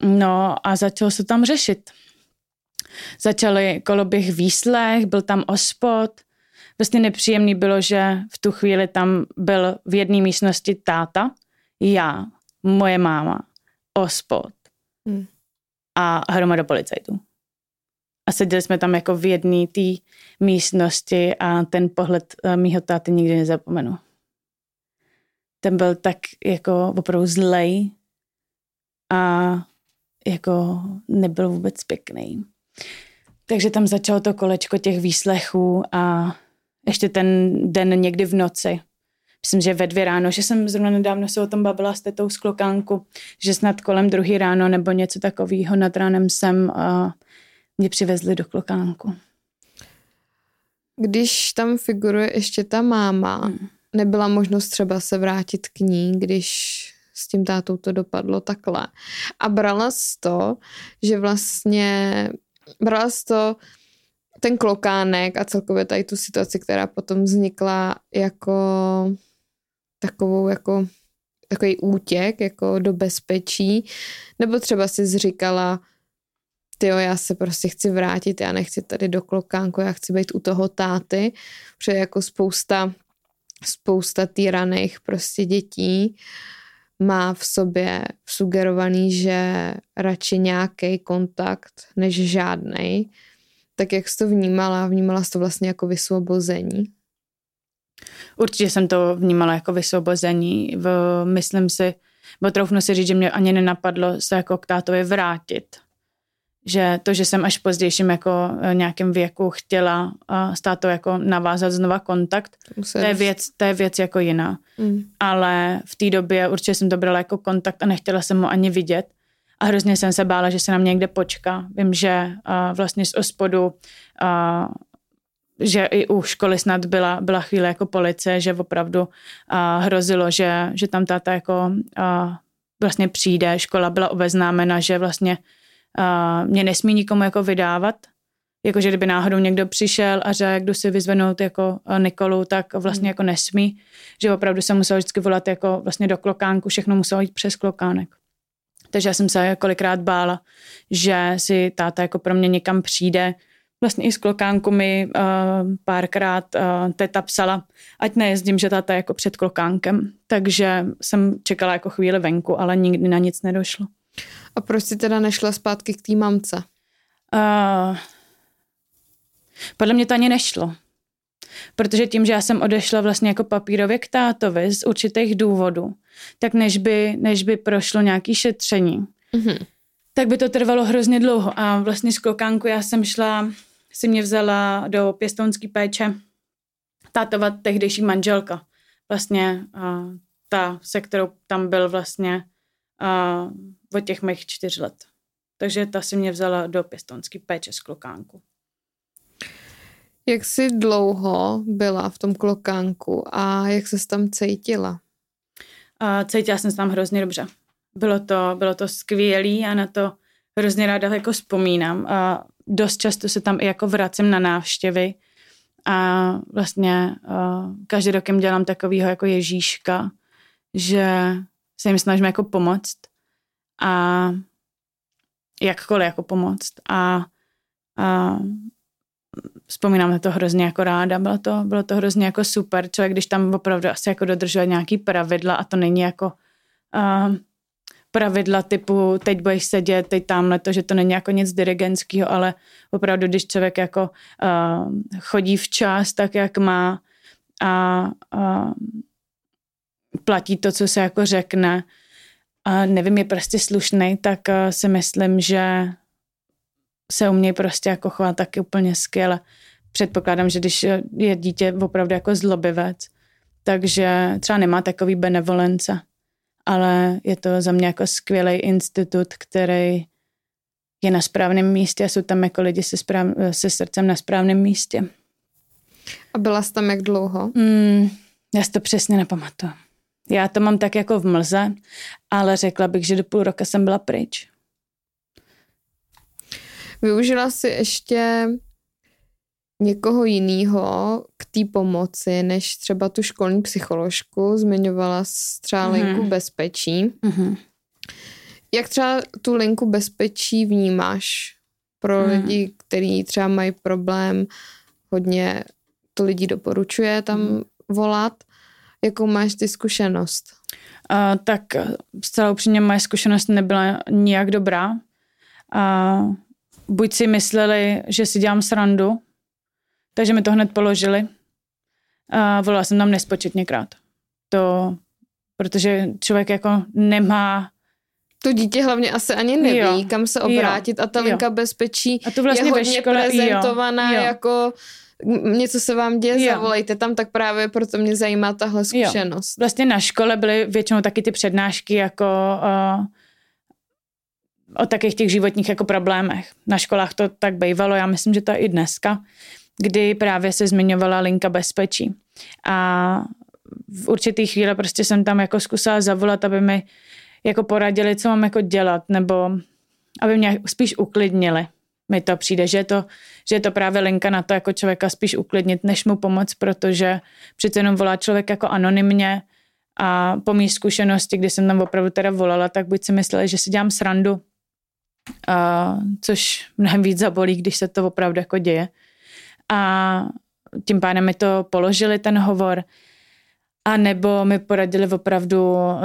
no a začalo se tam řešit. Začaly koloběh výslech, byl tam ospod. Vlastně nepříjemný bylo, že v tu chvíli tam byl v jedné místnosti táta, já, moje máma, ospod hmm. a hromada policajtů. A seděli jsme tam jako v jedné té místnosti a ten pohled eh, mýho táty nikdy nezapomenu. Ten byl tak jako opravdu zlej a jako nebyl vůbec pěkný. Takže tam začalo to kolečko těch výslechů a ještě ten den někdy v noci. Myslím, že ve dvě ráno, že jsem zrovna nedávno se o tom bavila s tetou z klokánku, že snad kolem druhý ráno nebo něco takového nad ránem jsem a mě přivezli do klokánku. Když tam figuruje ještě ta máma, hmm. nebyla možnost třeba se vrátit k ní, když s tím tátou to dopadlo takhle. A brala z to, že vlastně brala z to ten klokánek a celkově tady tu situaci, která potom vznikla jako takovou jako takový útěk jako do bezpečí, nebo třeba si zříkala, tyjo, já se prostě chci vrátit, já nechci tady do klokánku, já chci být u toho táty, protože jako spousta spousta týraných prostě dětí má v sobě sugerovaný, že radši nějaký kontakt než žádný. Tak jak jsi to vnímala? Vnímala jsi to vlastně jako vysvobození? Určitě jsem to vnímala jako vysvobození. V, myslím si, bo troufnu si říct, že mě ani nenapadlo se jako k tátovi vrátit že to, že jsem až v pozdějším jako e, nějakém věku chtěla s tátou jako navázat znova kontakt, to je věc, to je věc jako jiná. Mm. Ale v té době určitě jsem to brala jako kontakt a nechtěla jsem ho ani vidět. A hrozně jsem se bála, že se na mě někde počká. Vím, že uh, vlastně z ospodu uh, že i u školy snad byla, byla chvíle jako policie, že opravdu uh, hrozilo, že, že tam táta jako uh, vlastně přijde. Škola byla obeznámena, že vlastně uh, mě nesmí nikomu jako vydávat, jakože kdyby náhodou někdo přišel a řekl, jdu si vyzvenout jako Nikolu, tak vlastně hmm. jako nesmí, že opravdu se musel vždycky volat jako vlastně do klokánku, všechno muselo jít přes klokánek. Takže já jsem se kolikrát bála, že si táta jako pro mě někam přijde. Vlastně i z klokánku mi uh, párkrát uh, teta psala, ať nejezdím, že táta je jako před klokánkem. Takže jsem čekala jako chvíli venku, ale nikdy na nic nedošlo. A proč jsi teda nešla zpátky k té mamce? Uh, podle mě to ani nešlo. Protože tím, že já jsem odešla vlastně jako papírově k tátovi z určitých důvodů, tak než by, než by prošlo nějaké šetření, mm-hmm. tak by to trvalo hrozně dlouho. A vlastně z klokánku já jsem šla, si mě vzala do pěstounské péče tátova tehdejší manželka. Vlastně uh, ta, se kterou tam byl vlastně uh, od těch mých čtyř let. Takže ta si mě vzala do pěstonský péče z klokánku. Jak jsi dlouho byla v tom klokánku a jak se tam cítila? A cítila jsem se tam hrozně dobře. Bylo to, bylo to skvělé a na to hrozně ráda jako vzpomínám. A dost často se tam i jako vracím na návštěvy a vlastně každý rokem dělám takového jako Ježíška, že se jim snažím jako pomoct a jakkoliv jako pomoct. A, a vzpomínám na to hrozně jako ráda, bylo to, bylo to hrozně jako super, člověk, když tam opravdu asi jako dodržuje nějaký pravidla a to není jako uh, pravidla typu teď budeš sedět, teď tamhle to, že to není jako nic dirigentského, ale opravdu, když člověk jako uh, chodí včas, tak jak má a uh, platí to, co se jako řekne, a nevím, je prostě slušný, tak eh, si myslím, že se umějí prostě jako chovat taky úplně skvěle. Předpokládám, že když je dítě opravdu jako zlobivec, takže třeba nemá takový benevolence, ale je to za mě jako skvělý institut, který je na správném místě a jsou tam jako lidi se, správ, se srdcem na správném místě. A byla jsi tam jak dlouho? Mm, já si to přesně nepamatuju. Já to mám tak jako v mlze, ale řekla bych, že do půl roka jsem byla pryč. Využila jsi ještě někoho jiného k té pomoci, než třeba tu školní psycholožku, zmiňovala třeba mm-hmm. linku bezpečí. Mm-hmm. Jak třeba tu linku bezpečí vnímáš pro mm. lidi, kteří třeba mají problém, hodně to lidi doporučuje tam mm. volat. Jakou máš ty zkušenost? Uh, tak zcela upřímně moje zkušenost nebyla nijak dobrá. Uh, buď si mysleli, že si dělám srandu, takže mi to hned položili. A volala jsem tam nespočetněkrát. To, protože člověk jako nemá to dítě hlavně asi ani neví, jo. kam se obrátit jo. a ta linka jo. bezpečí a to vlastně je hodně škole, prezentovaná jo. Jo. jako něco se vám děje, jo. zavolejte tam, tak právě proto mě zajímá tahle zkušenost. Jo. Vlastně na škole byly většinou taky ty přednášky jako uh, o takých těch životních jako problémech. Na školách to tak bývalo, já myslím, že to je i dneska kdy právě se zmiňovala linka bezpečí. A v určitý chvíli prostě jsem tam jako zkusila zavolat, aby mi jako poradili, co mám jako dělat, nebo aby mě spíš uklidnili. Mi to přijde, že je to, že je to právě linka na to, jako člověka spíš uklidnit, než mu pomoct, protože přece jenom volá člověk jako anonymně a po mý zkušenosti, kdy jsem tam opravdu teda volala, tak buď si mysleli, že si dělám srandu, a, což mnohem víc zabolí, když se to opravdu jako děje, a tím pádem mi to položili ten hovor a nebo mi poradili opravdu uh,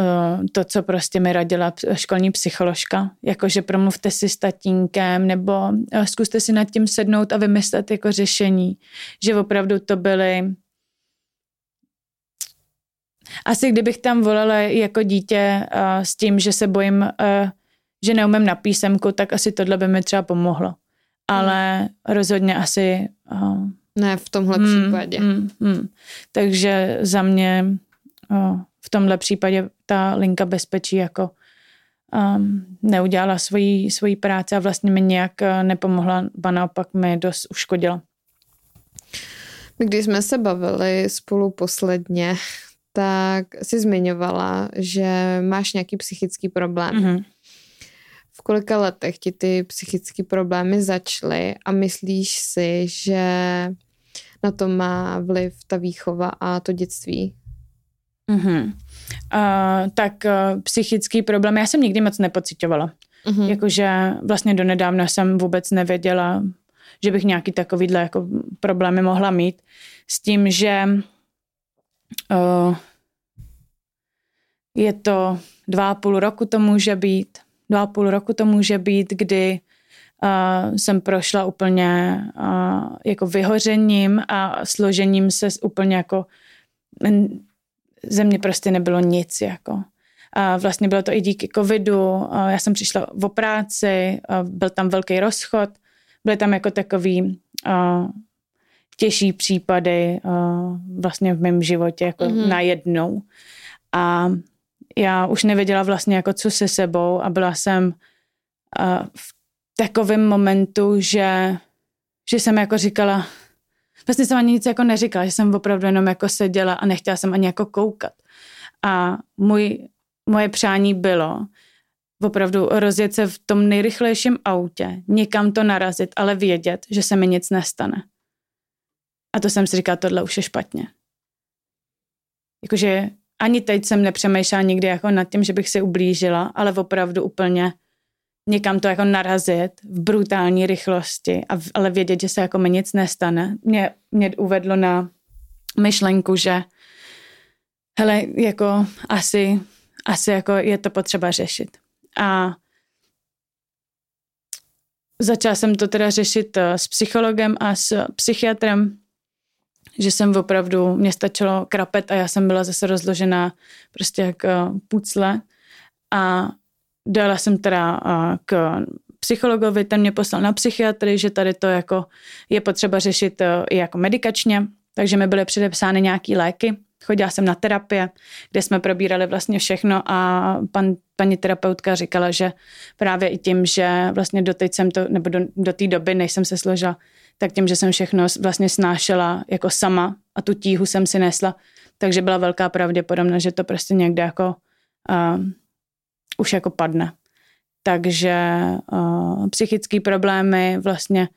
to, co prostě mi radila školní psycholožka, jakože promluvte si s tatínkem nebo uh, zkuste si nad tím sednout a vymyslet jako řešení, že opravdu to byly asi kdybych tam volala jako dítě uh, s tím, že se bojím, uh, že neumím na písemku, tak asi tohle by mi třeba pomohlo. Ale hmm. rozhodně asi... Uh, ne v tomhle hmm, případě. Hmm, hmm. Takže za mě uh, v tomhle případě ta linka bezpečí jako um, neudělala svoji, svoji práci a vlastně mi nějak uh, nepomohla, ba naopak mi dost uškodila. Když jsme se bavili spolu posledně, tak si zmiňovala, že máš nějaký psychický problém. Mm-hmm v kolika letech ti ty psychické problémy začaly a myslíš si, že na to má vliv ta výchova a to dětství? Mm-hmm. Uh, tak uh, psychický problém, já jsem nikdy moc nepocitovala. Mm-hmm. Jakože vlastně donedávna jsem vůbec nevěděla, že bych nějaký takovýhle jako problémy mohla mít. S tím, že uh, je to dva a půl roku to může být, dva a půl roku to může být, kdy uh, jsem prošla úplně uh, jako vyhořením a složením se úplně jako ze mě prostě nebylo nic jako. A vlastně bylo to i díky covidu, já jsem přišla o práci, byl tam velký rozchod, byly tam jako takový těžší případy vlastně v mém životě jako mm-hmm. najednou. A já už nevěděla vlastně jako co se sebou a byla jsem uh, v takovém momentu, že, že jsem jako říkala, vlastně jsem ani nic jako neříkala, že jsem opravdu jenom jako seděla a nechtěla jsem ani jako koukat. A můj, moje přání bylo opravdu rozjet se v tom nejrychlejším autě, někam to narazit, ale vědět, že se mi nic nestane. A to jsem si říkala, tohle už je špatně. Jakože ani teď jsem nepřemýšlela nikdy jako nad tím, že bych si ublížila, ale opravdu úplně někam to jako narazit v brutální rychlosti, a v, ale vědět, že se jako mi nic nestane. Mě, mě uvedlo na myšlenku, že hele, jako asi, asi jako je to potřeba řešit. A začala jsem to teda řešit eh, s psychologem a s psychiatrem že jsem opravdu, mě stačilo krapet a já jsem byla zase rozložená prostě jak eh, pucle a dala jsem teda k psychologovi, ten mě poslal na psychiatry, že tady to jako je potřeba řešit eh, i jako medikačně, takže mi byly předepsány nějaký léky. Chodila jsem na terapie, kde jsme probírali vlastně všechno a pan, paní terapeutka říkala, že právě i tím, že vlastně doteď jsem to, nebo do, do té doby, než jsem se složila tak tím, že jsem všechno vlastně snášela jako sama a tu tíhu jsem si nesla, takže byla velká pravděpodobnost, že to prostě někde jako uh, už jako padne. Takže uh, psychické problémy vlastně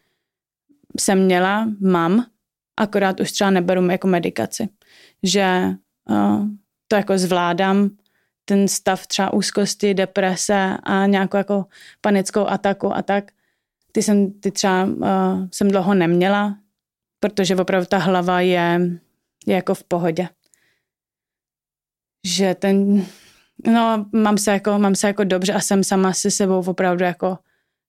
jsem měla, mám, akorát už třeba neberu jako medikaci. Že uh, to jako zvládám, ten stav třeba úzkosti, deprese a nějakou jako panickou ataku a tak. Ty jsem, ty třeba uh, jsem dlouho neměla, protože opravdu ta hlava je, je jako v pohodě. Že ten, no mám se jako, mám se jako dobře a jsem sama se sebou opravdu jako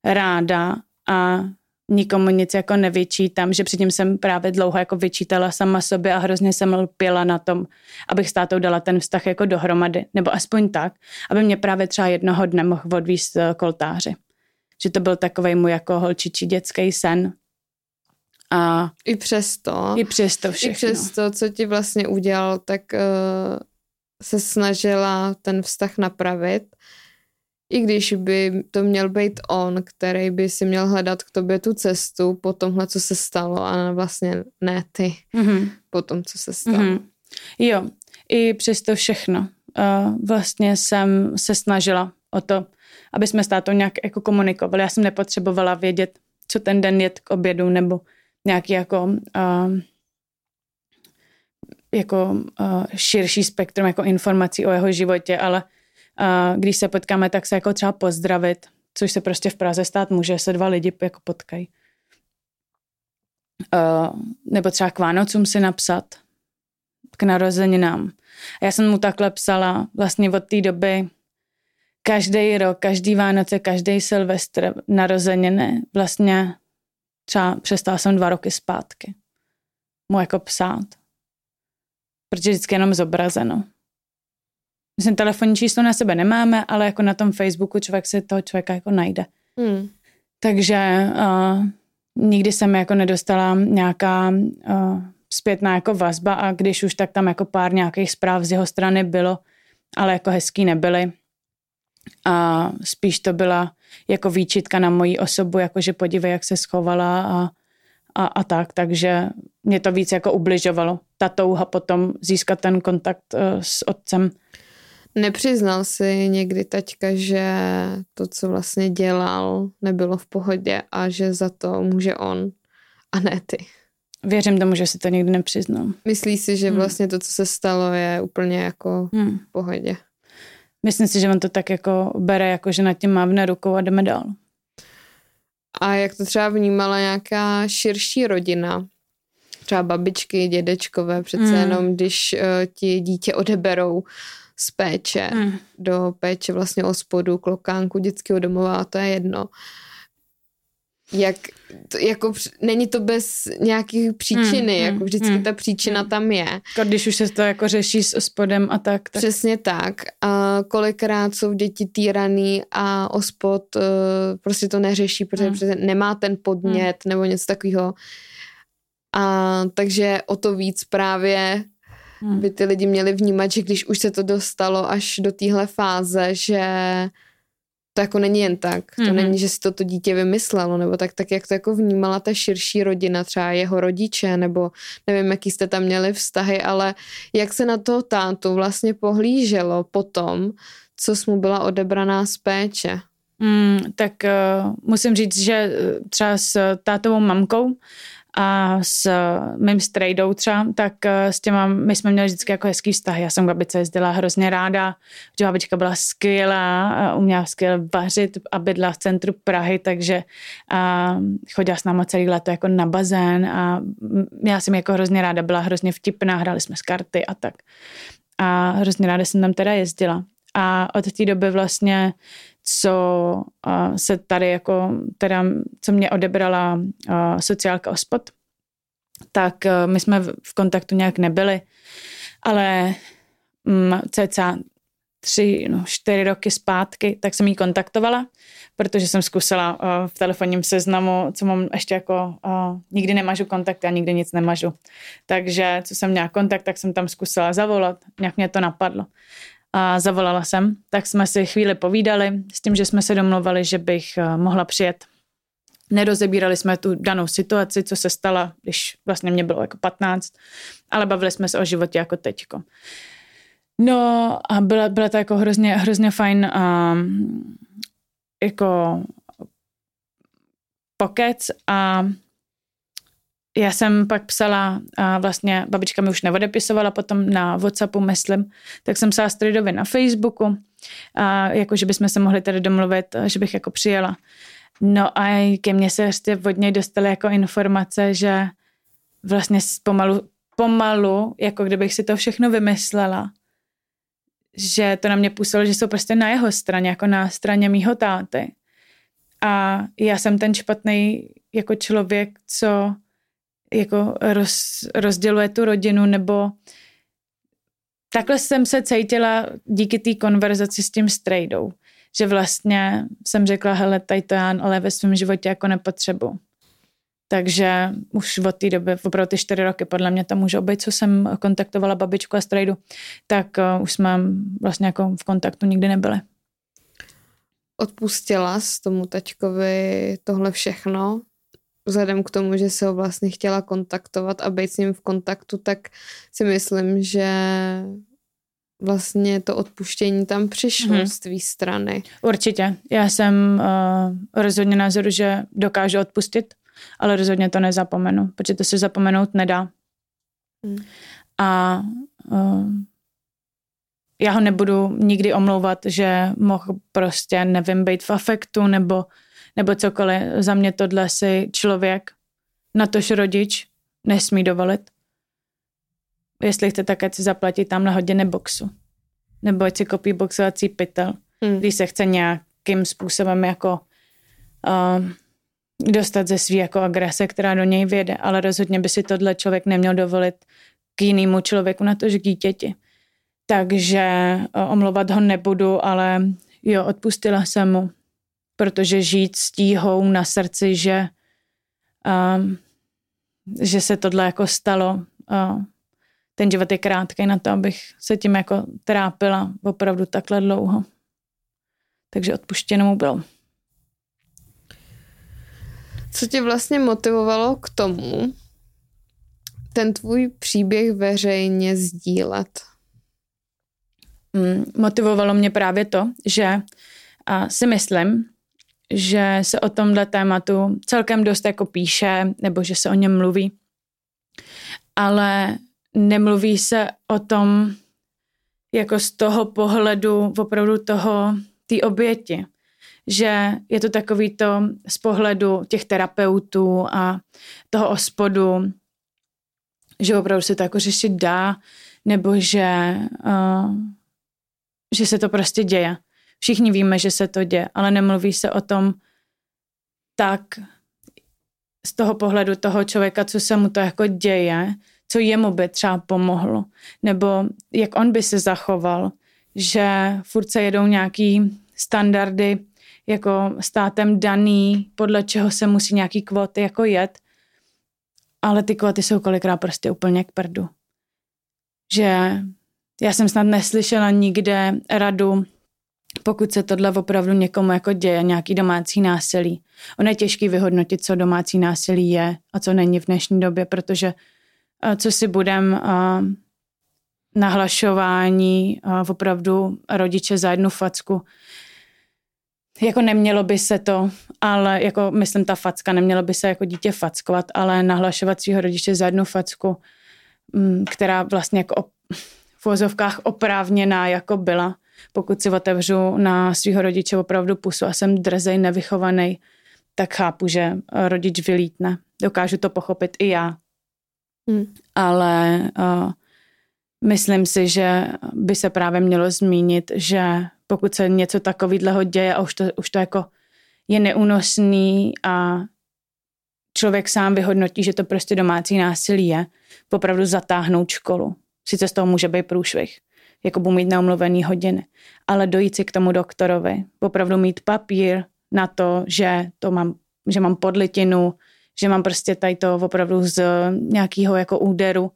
ráda a nikomu nic jako nevyčítám, že předtím jsem právě dlouho jako vyčítala sama sobě a hrozně jsem lpěla na tom, abych s tátou dala ten vztah jako dohromady, nebo aspoň tak, aby mě právě třeba jednoho dne mohl odvíst k oltáři. Že to byl takový můj jako holčičí dětský sen. A I přesto. I přesto všechno. I přesto, co ti vlastně udělal, tak uh, se snažila ten vztah napravit i když by to měl být on, který by si měl hledat k tobě tu cestu po tomhle, co se stalo a vlastně ne ty mm-hmm. po tom, co se stalo. Mm-hmm. Jo, i přesto všechno. Uh, vlastně jsem se snažila o to, aby jsme s tátou nějak jako komunikovali. Já jsem nepotřebovala vědět, co ten den je k obědu nebo nějaký jako uh, jako uh, širší spektrum jako informací o jeho životě, ale a když se potkáme, tak se jako třeba pozdravit, což se prostě v Praze stát může, se dva lidi jako potkají. Uh, nebo třeba k Vánocům si napsat, k narozeninám. A já jsem mu takhle psala vlastně od té doby každý rok, každý Vánoce, každý Silvestr, narozeniny, vlastně třeba přestala jsem dva roky zpátky mu jako psát. Protože vždycky jenom zobrazeno. Myslím, telefonní číslo na sebe nemáme, ale jako na tom Facebooku člověk si toho člověka jako najde. Hmm. Takže uh, nikdy jsem jako nedostala nějaká uh, zpětná jako vazba a když už, tak tam jako pár nějakých zpráv z jeho strany bylo, ale jako hezký nebyly. A spíš to byla jako výčitka na moji osobu, jako že podívej, jak se schovala a, a, a tak, takže mě to víc jako ubližovalo. Ta touha potom získat ten kontakt uh, s otcem. Nepřiznal si někdy taťka, že to, co vlastně dělal, nebylo v pohodě a že za to může on a ne ty. Věřím tomu, že si to nikdy nepřiznal. Myslíš si, že hmm. vlastně to, co se stalo, je úplně jako hmm. v pohodě? Myslím si, že on to tak jako bere, jako že nad tím mávne rukou a jdeme dál. A jak to třeba vnímala nějaká širší rodina? Třeba babičky, dědečkové, přece hmm. jenom když uh, ti dítě odeberou z péče hmm. do péče vlastně o spodu, klokánku, dětského domova, to je jedno. Jak, to, jako, není to bez nějakých příčiny, hmm, jako hmm, vždycky hmm, ta příčina hmm. tam je. Jako když už se to jako řeší s ospodem a tak, tak. Přesně tak. A kolikrát jsou děti týraný a ospod uh, prostě to neřeší, protože hmm. nemá ten podnět hmm. nebo něco takového. A takže o to víc právě hmm. by ty lidi měli vnímat, že když už se to dostalo až do téhle fáze, že to jako není jen tak. To mm-hmm. není, že si to to dítě vymyslelo, nebo tak, tak jak to jako vnímala ta širší rodina, třeba jeho rodiče, nebo nevím, jaký jste tam měli vztahy, ale jak se na toho tátu vlastně pohlíželo potom, co mu byla odebraná z péče? Mm, tak uh, musím říct, že třeba s tátovou mamkou a s mým strejdou třeba, tak eh, s těma, my jsme měli vždycky jako hezký vztah. Já jsem babice jezdila hrozně ráda, že babička byla skvělá, uměla skvěle vařit a bydla v centru Prahy, takže a chodila s náma celý léto jako na bazén a já jsem jako hrozně ráda, byla hrozně vtipná, hráli jsme s karty a tak. A hrozně ráda jsem tam teda jezdila. A od té doby vlastně co uh, se tady jako, teda, co mě odebrala uh, sociálka OSPOD, tak uh, my jsme v, kontaktu nějak nebyli, ale um, cca tři, no, čtyři roky zpátky, tak jsem jí kontaktovala, protože jsem zkusila uh, v telefonním seznamu, co mám ještě jako, uh, nikdy nemažu kontakt, já nikdy nic nemažu. Takže co jsem měla kontakt, tak jsem tam zkusila zavolat, nějak mě to napadlo a zavolala jsem, tak jsme si chvíli povídali s tím, že jsme se domluvali, že bych eh, mohla přijet Nerozebírali jsme tu danou situaci, co se stala, když vlastně mě bylo jako 15, ale bavili jsme se o životě jako teďko. No a byla, byla to jako hrozně, hrozně fajn um, jako pokec a já jsem pak psala, a vlastně babička mi už neodepisovala potom na Whatsappu, myslím, tak jsem psala Stridovi na Facebooku, a jako, že bychom se mohli tady domluvit, že bych jako přijela. No a ke mně se ještě od něj dostaly jako informace, že vlastně pomalu, pomalu, jako kdybych si to všechno vymyslela, že to na mě působilo, že jsou prostě na jeho straně, jako na straně mýho táty. A já jsem ten špatný jako člověk, co jako roz, rozděluje tu rodinu, nebo takhle jsem se cítila díky té konverzaci s tím strejdou, že vlastně jsem řekla, hele, tady to já ale ve svém životě jako nepotřebu. Takže už od té doby, opravdu ty čtyři roky, podle mě to může být, co jsem kontaktovala babičku a strejdu, tak uh, už jsme vlastně jako v kontaktu nikdy nebyli. Odpustila s tomu taťkovi tohle všechno? Vzhledem k tomu, že se ho vlastně chtěla kontaktovat a být s ním v kontaktu, tak si myslím, že vlastně to odpuštění tam přišlo mm-hmm. z tvý strany. Určitě. Já jsem uh, rozhodně názoru, že dokážu odpustit ale rozhodně to nezapomenu, protože to se zapomenout nedá. Hmm. A uh, já ho nebudu nikdy omlouvat, že mohl prostě, nevím, být v afektu nebo, nebo cokoliv. Za mě tohle si člověk, na tož rodič, nesmí dovolit. Jestli chce, tak ať si zaplatí tam na hodiny boxu. Nebo ať si kopí boxovací pytel. Hmm. Když se chce nějakým způsobem jako uh, dostat ze svý jako agrese, která do něj věde, ale rozhodně by si tohle člověk neměl dovolit k jinému člověku, na to, že k dítěti. Takže omlouvat ho nebudu, ale jo, odpustila jsem mu, protože žít s tíhou na srdci, že, um, že se tohle jako stalo, uh, ten život je krátký na to, abych se tím jako trápila opravdu takhle dlouho. Takže odpuštěno mu bylo. Co tě vlastně motivovalo k tomu, ten tvůj příběh veřejně sdílet? Mm, motivovalo mě právě to, že a si myslím, že se o tomhle tématu celkem dost jako píše, nebo že se o něm mluví, ale nemluví se o tom jako z toho pohledu opravdu toho, té oběti že je to takový to z pohledu těch terapeutů a toho ospodu, že opravdu se to jako řešit dá, nebo že, uh, že se to prostě děje. Všichni víme, že se to děje, ale nemluví se o tom tak z toho pohledu toho člověka, co se mu to jako děje, co jemu by třeba pomohlo, nebo jak on by se zachoval, že furt se jedou nějaký standardy jako státem daný, podle čeho se musí nějaký kvóty jako jet, ale ty kvóty jsou kolikrát prostě úplně k prdu. Že já jsem snad neslyšela nikde radu, pokud se tohle opravdu někomu jako děje, nějaký domácí násilí. Ono je těžký vyhodnotit, co domácí násilí je a co není v dnešní době, protože co si budem nahlašování opravdu rodiče za jednu facku jako nemělo by se to, ale jako myslím ta facka, nemělo by se jako dítě fackovat, ale nahlašovat svého rodiče za jednu facku, mm, která vlastně jako v vozovkách oprávněná jako byla. Pokud si otevřu na svého rodiče opravdu pusu a jsem drzej, nevychovaný, tak chápu, že rodič vylítne. Dokážu to pochopit i já. Hmm. Ale uh, myslím si, že by se právě mělo zmínit, že pokud se něco takového děje a už to, už to jako je neúnosný a člověk sám vyhodnotí, že to prostě domácí násilí je, opravdu zatáhnout školu. Sice z toho může být průšvih, jako budu mít neomluvený hodiny, ale dojít si k tomu doktorovi, opravdu mít papír na to, že to mám, že mám podlitinu, že mám prostě tady to opravdu z nějakého jako úderu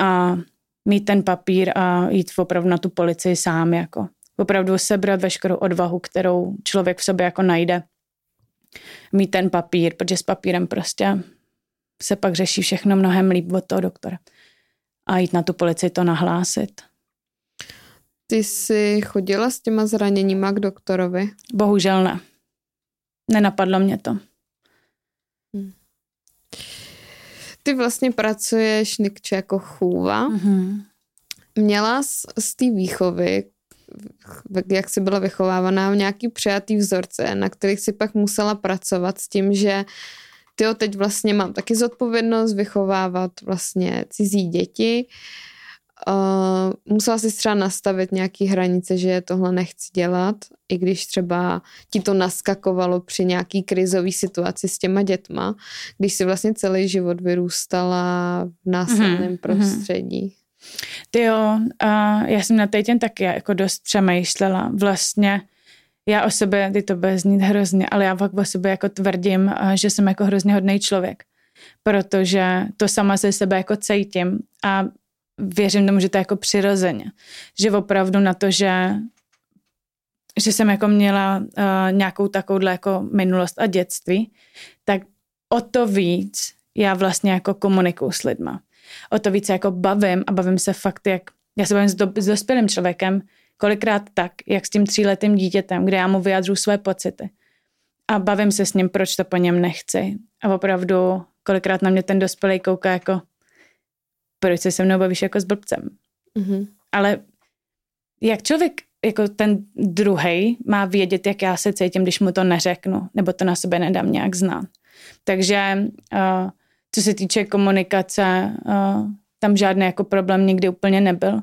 a mít ten papír a jít opravdu na tu policii sám jako opravdu sebrat veškerou odvahu, kterou člověk v sobě jako najde. mít ten papír, protože s papírem prostě se pak řeší všechno mnohem líp od toho doktora. A jít na tu policii to nahlásit. Ty jsi chodila s těma zraněníma k doktorovi? Bohužel ne. Nenapadlo mě to. Hmm. Ty vlastně pracuješ Nikče jako chůva. Mm-hmm. Měla z, z té výchovy, jak jsi byla vychovávaná, nějaký přijatý vzorce, na kterých si pak musela pracovat s tím, že ty teď vlastně mám taky zodpovědnost vychovávat vlastně cizí děti. Uh, musela si třeba nastavit nějaký hranice, že tohle nechci dělat, i když třeba ti to naskakovalo při nějaký krizový situaci s těma dětma, když si vlastně celý život vyrůstala v násilném mm-hmm. prostředí. Ty jo, uh, já jsem na ten taky jako dost přemýšlela. Vlastně já o sobě, ty to bude znít hrozně, ale já fakt o sobě jako tvrdím, uh, že jsem jako hrozně hodný člověk. Protože to sama ze sebe jako cítím a věřím tomu, že to je jako přirozeně. Že opravdu na to, že že jsem jako měla uh, nějakou takovouhle jako minulost a dětství, tak o to víc já vlastně jako komunikuju s lidma o to více jako bavím a bavím se fakt, jak já se bavím s, do, s dospělým člověkem, kolikrát tak, jak s tím tříletým dítětem, kde já mu vyjadřu své pocity. A bavím se s ním, proč to po něm nechci. A opravdu kolikrát na mě ten dospělý kouká jako, proč se se mnou bavíš jako s blbcem. Mm-hmm. Ale jak člověk, jako ten druhý má vědět, jak já se cítím, když mu to neřeknu, nebo to na sebe nedám nějak znát. Takže uh, co se týče komunikace, tam žádný jako problém nikdy úplně nebyl.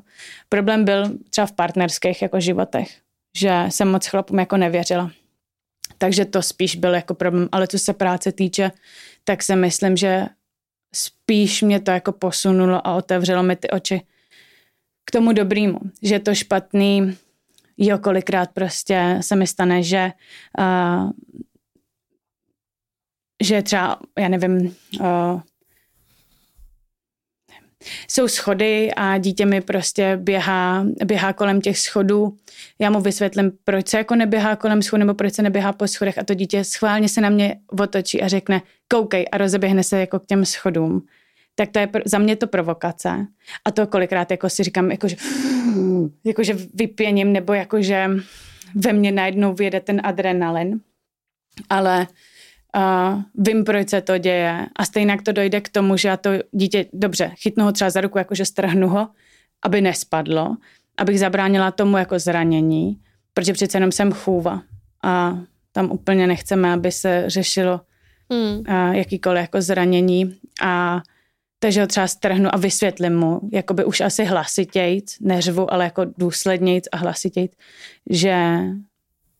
Problém byl třeba v partnerských jako životech, že jsem moc chlapům jako nevěřila. Takže to spíš byl jako problém. Ale co se práce týče, tak si myslím, že spíš mě to jako posunulo a otevřelo mi ty oči k tomu dobrýmu. Že to špatný, jo, kolikrát prostě se mi stane, že uh, že třeba, já nevím, uh, jsou schody a dítě mi prostě běhá, běhá kolem těch schodů. Já mu vysvětlím, proč se jako neběhá kolem schodů nebo proč se neběhá po schodech a to dítě schválně se na mě otočí a řekne koukej a rozeběhne se jako k těm schodům. Tak to je za mě to provokace. A to kolikrát jako si říkám, jakože, jakože vypěním nebo jakože ve mně najednou vyjede ten adrenalin. Ale uh, vím, proč se to děje. A stejně to dojde k tomu, že já to dítě, dobře, chytnu ho třeba za ruku, jakože strhnu ho, aby nespadlo, abych zabránila tomu jako zranění, protože přece jenom jsem chůva a tam úplně nechceme, aby se řešilo hmm. uh, jakýkoliv jako zranění. A takže ho třeba strhnu a vysvětlím mu, jakoby už asi hlasitějc, neřvu, ale jako důslednějc a hlasitějc, že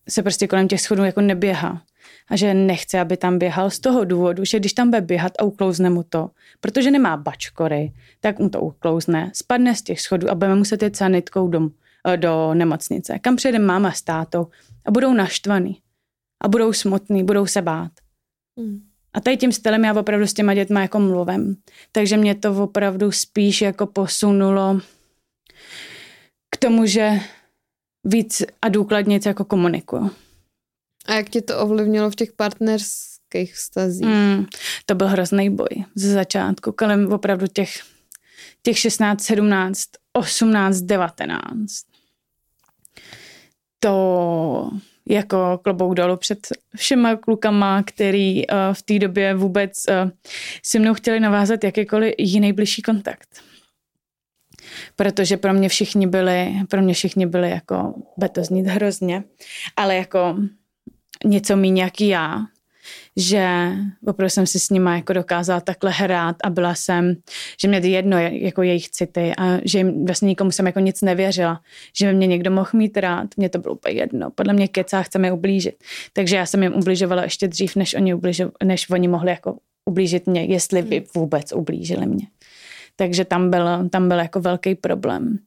se prostě kolem těch schodů jako neběhá a že nechce, aby tam běhal z toho důvodu, že když tam bude běhat a uklouzne mu to, protože nemá bačkory, tak mu to uklouzne, spadne z těch schodů a budeme muset jít sanitkou do, eh, do nemocnice, kam přijde máma s tátou a budou naštvaný a budou smutný, budou se bát. Hmm. A tady tím stylem já opravdu s těma dětma jako mluvím. Takže mě to opravdu spíš jako posunulo k tomu, že víc a důkladně jako komunikuju. A jak tě to ovlivnilo v těch partnerských vztazích? Mm, to byl hrozný boj ze začátku, kolem opravdu těch, těch 16, 17, 18, 19. To jako klobouk dolů před všema klukama, který uh, v té době vůbec uh, si mnou chtěli navázat jakýkoliv jiný blížší kontakt. Protože pro mě všichni byli, pro mě všichni byli jako, bude to znít hrozně, ale jako něco mý nějaký já, že opravdu jsem si s nima jako dokázala takhle hrát a byla jsem, že mě jedno jako jejich city a že jim vlastně nikomu jsem jako nic nevěřila, že mě někdo mohl mít rád, mě to bylo úplně jedno. Podle mě kecá chce mi ublížit. Takže já jsem jim ubližovala ještě dřív, než oni, ubližo, než oni mohli jako ublížit mě, jestli by vůbec ublížili mě. Takže tam byl, tam byl jako velký problém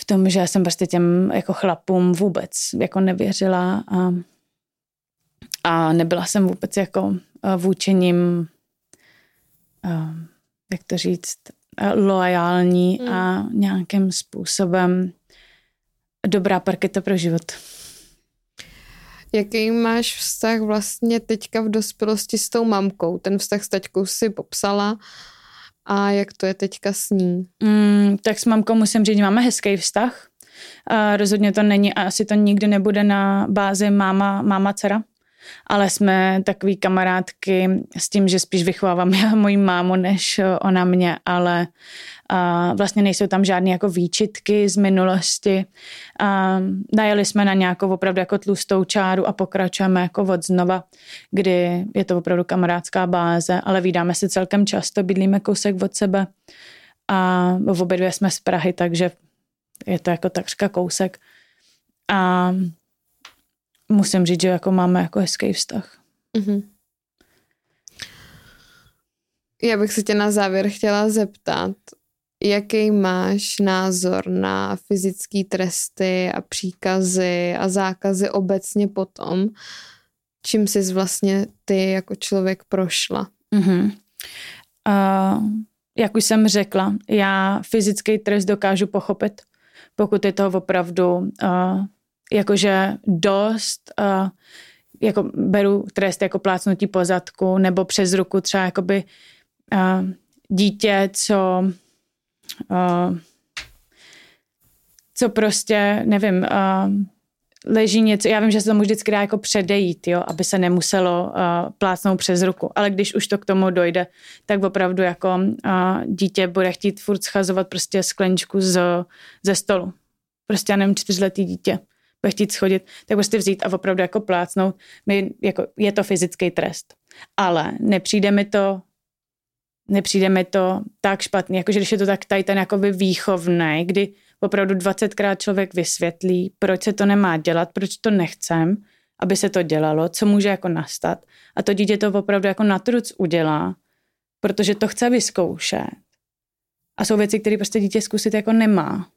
v tom, že já jsem prostě těm jako chlapům vůbec jako nevěřila a a nebyla jsem vůbec jako eh, vůči ním, eh, jak to říct, eh, loajální hmm. a nějakým způsobem dobrá parketa pro život. Jaký máš vztah vlastně teďka v dospělosti s tou mamkou? Ten vztah s taťkou si popsala a jak to je teďka s ní? Mm, tak s mamkou musím říct, máme hezký vztah. A rozhodně to není a asi to nikdy nebude na bázi máma, máma dcera ale jsme takový kamarádky s tím, že spíš vychovávám já moji mámu, než ona mě, ale a vlastně nejsou tam žádné jako výčitky z minulosti. A najeli jsme na nějakou opravdu jako tlustou čáru a pokračujeme jako od znova, kdy je to opravdu kamarádská báze, ale vydáme se celkem často, bydlíme kousek od sebe a v obě dvě jsme z Prahy, takže je to jako takřka kousek. A musím říct, že jako máme jako hezký vztah. Mm-hmm. Já bych se tě na závěr chtěla zeptat, jaký máš názor na fyzické tresty a příkazy a zákazy obecně potom, čím jsi vlastně ty jako člověk prošla? Mm-hmm. Uh, jak už jsem řekla, já fyzický trest dokážu pochopit, pokud je to opravdu uh, jakože dost, uh, jako beru trest jako plácnutí po zadku nebo přes ruku třeba jakoby uh, dítě, co uh, co prostě, nevím, uh, leží něco, já vím, že se tomu vždycky dá jako předejít, jo, aby se nemuselo uh, plácnout přes ruku, ale když už to k tomu dojde, tak opravdu jako uh, dítě bude chtít furt schazovat prostě skleničku z, ze stolu. Prostě já nevím, čtyřletý dítě bude chtít schodit, tak prostě vzít a opravdu jako plácnout. My, jako, je to fyzický trest. Ale nepřijde mi to nepřijde mi to tak špatný, jakože když je to tak tady ten jakoby výchovný, kdy opravdu 20krát člověk vysvětlí, proč se to nemá dělat, proč to nechcem, aby se to dělalo, co může jako nastat. A to dítě to opravdu jako na truc udělá, protože to chce vyzkoušet. A jsou věci, které prostě dítě zkusit jako nemá.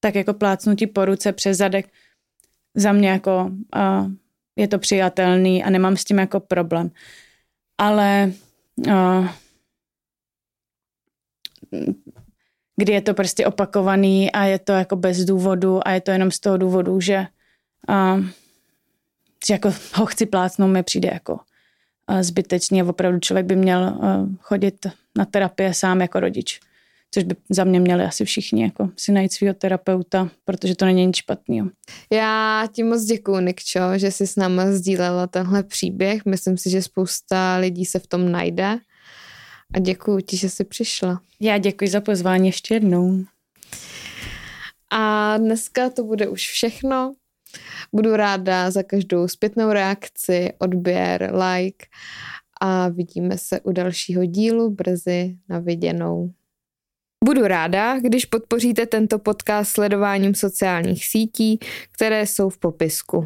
Tak jako plácnutí po ruce přes zadek, za mě jako uh, je to přijatelný a nemám s tím jako problém. Ale uh, kdy je to prostě opakovaný a je to jako bez důvodu a je to jenom z toho důvodu, že, uh, že jako ho chci plácnout, mi přijde jako uh, zbytečně. Opravdu člověk by měl chodit na terapie sám jako rodič což by za mě měli asi všichni jako si najít svého terapeuta, protože to není nic špatného. Já ti moc děkuji, Nikčo, že jsi s náma sdílela tenhle příběh. Myslím si, že spousta lidí se v tom najde. A děkuji ti, že jsi přišla. Já děkuji za pozvání ještě jednou. A dneska to bude už všechno. Budu ráda za každou zpětnou reakci, odběr, like a vidíme se u dalšího dílu brzy na viděnou. Budu ráda, když podpoříte tento podcast sledováním sociálních sítí, které jsou v popisku.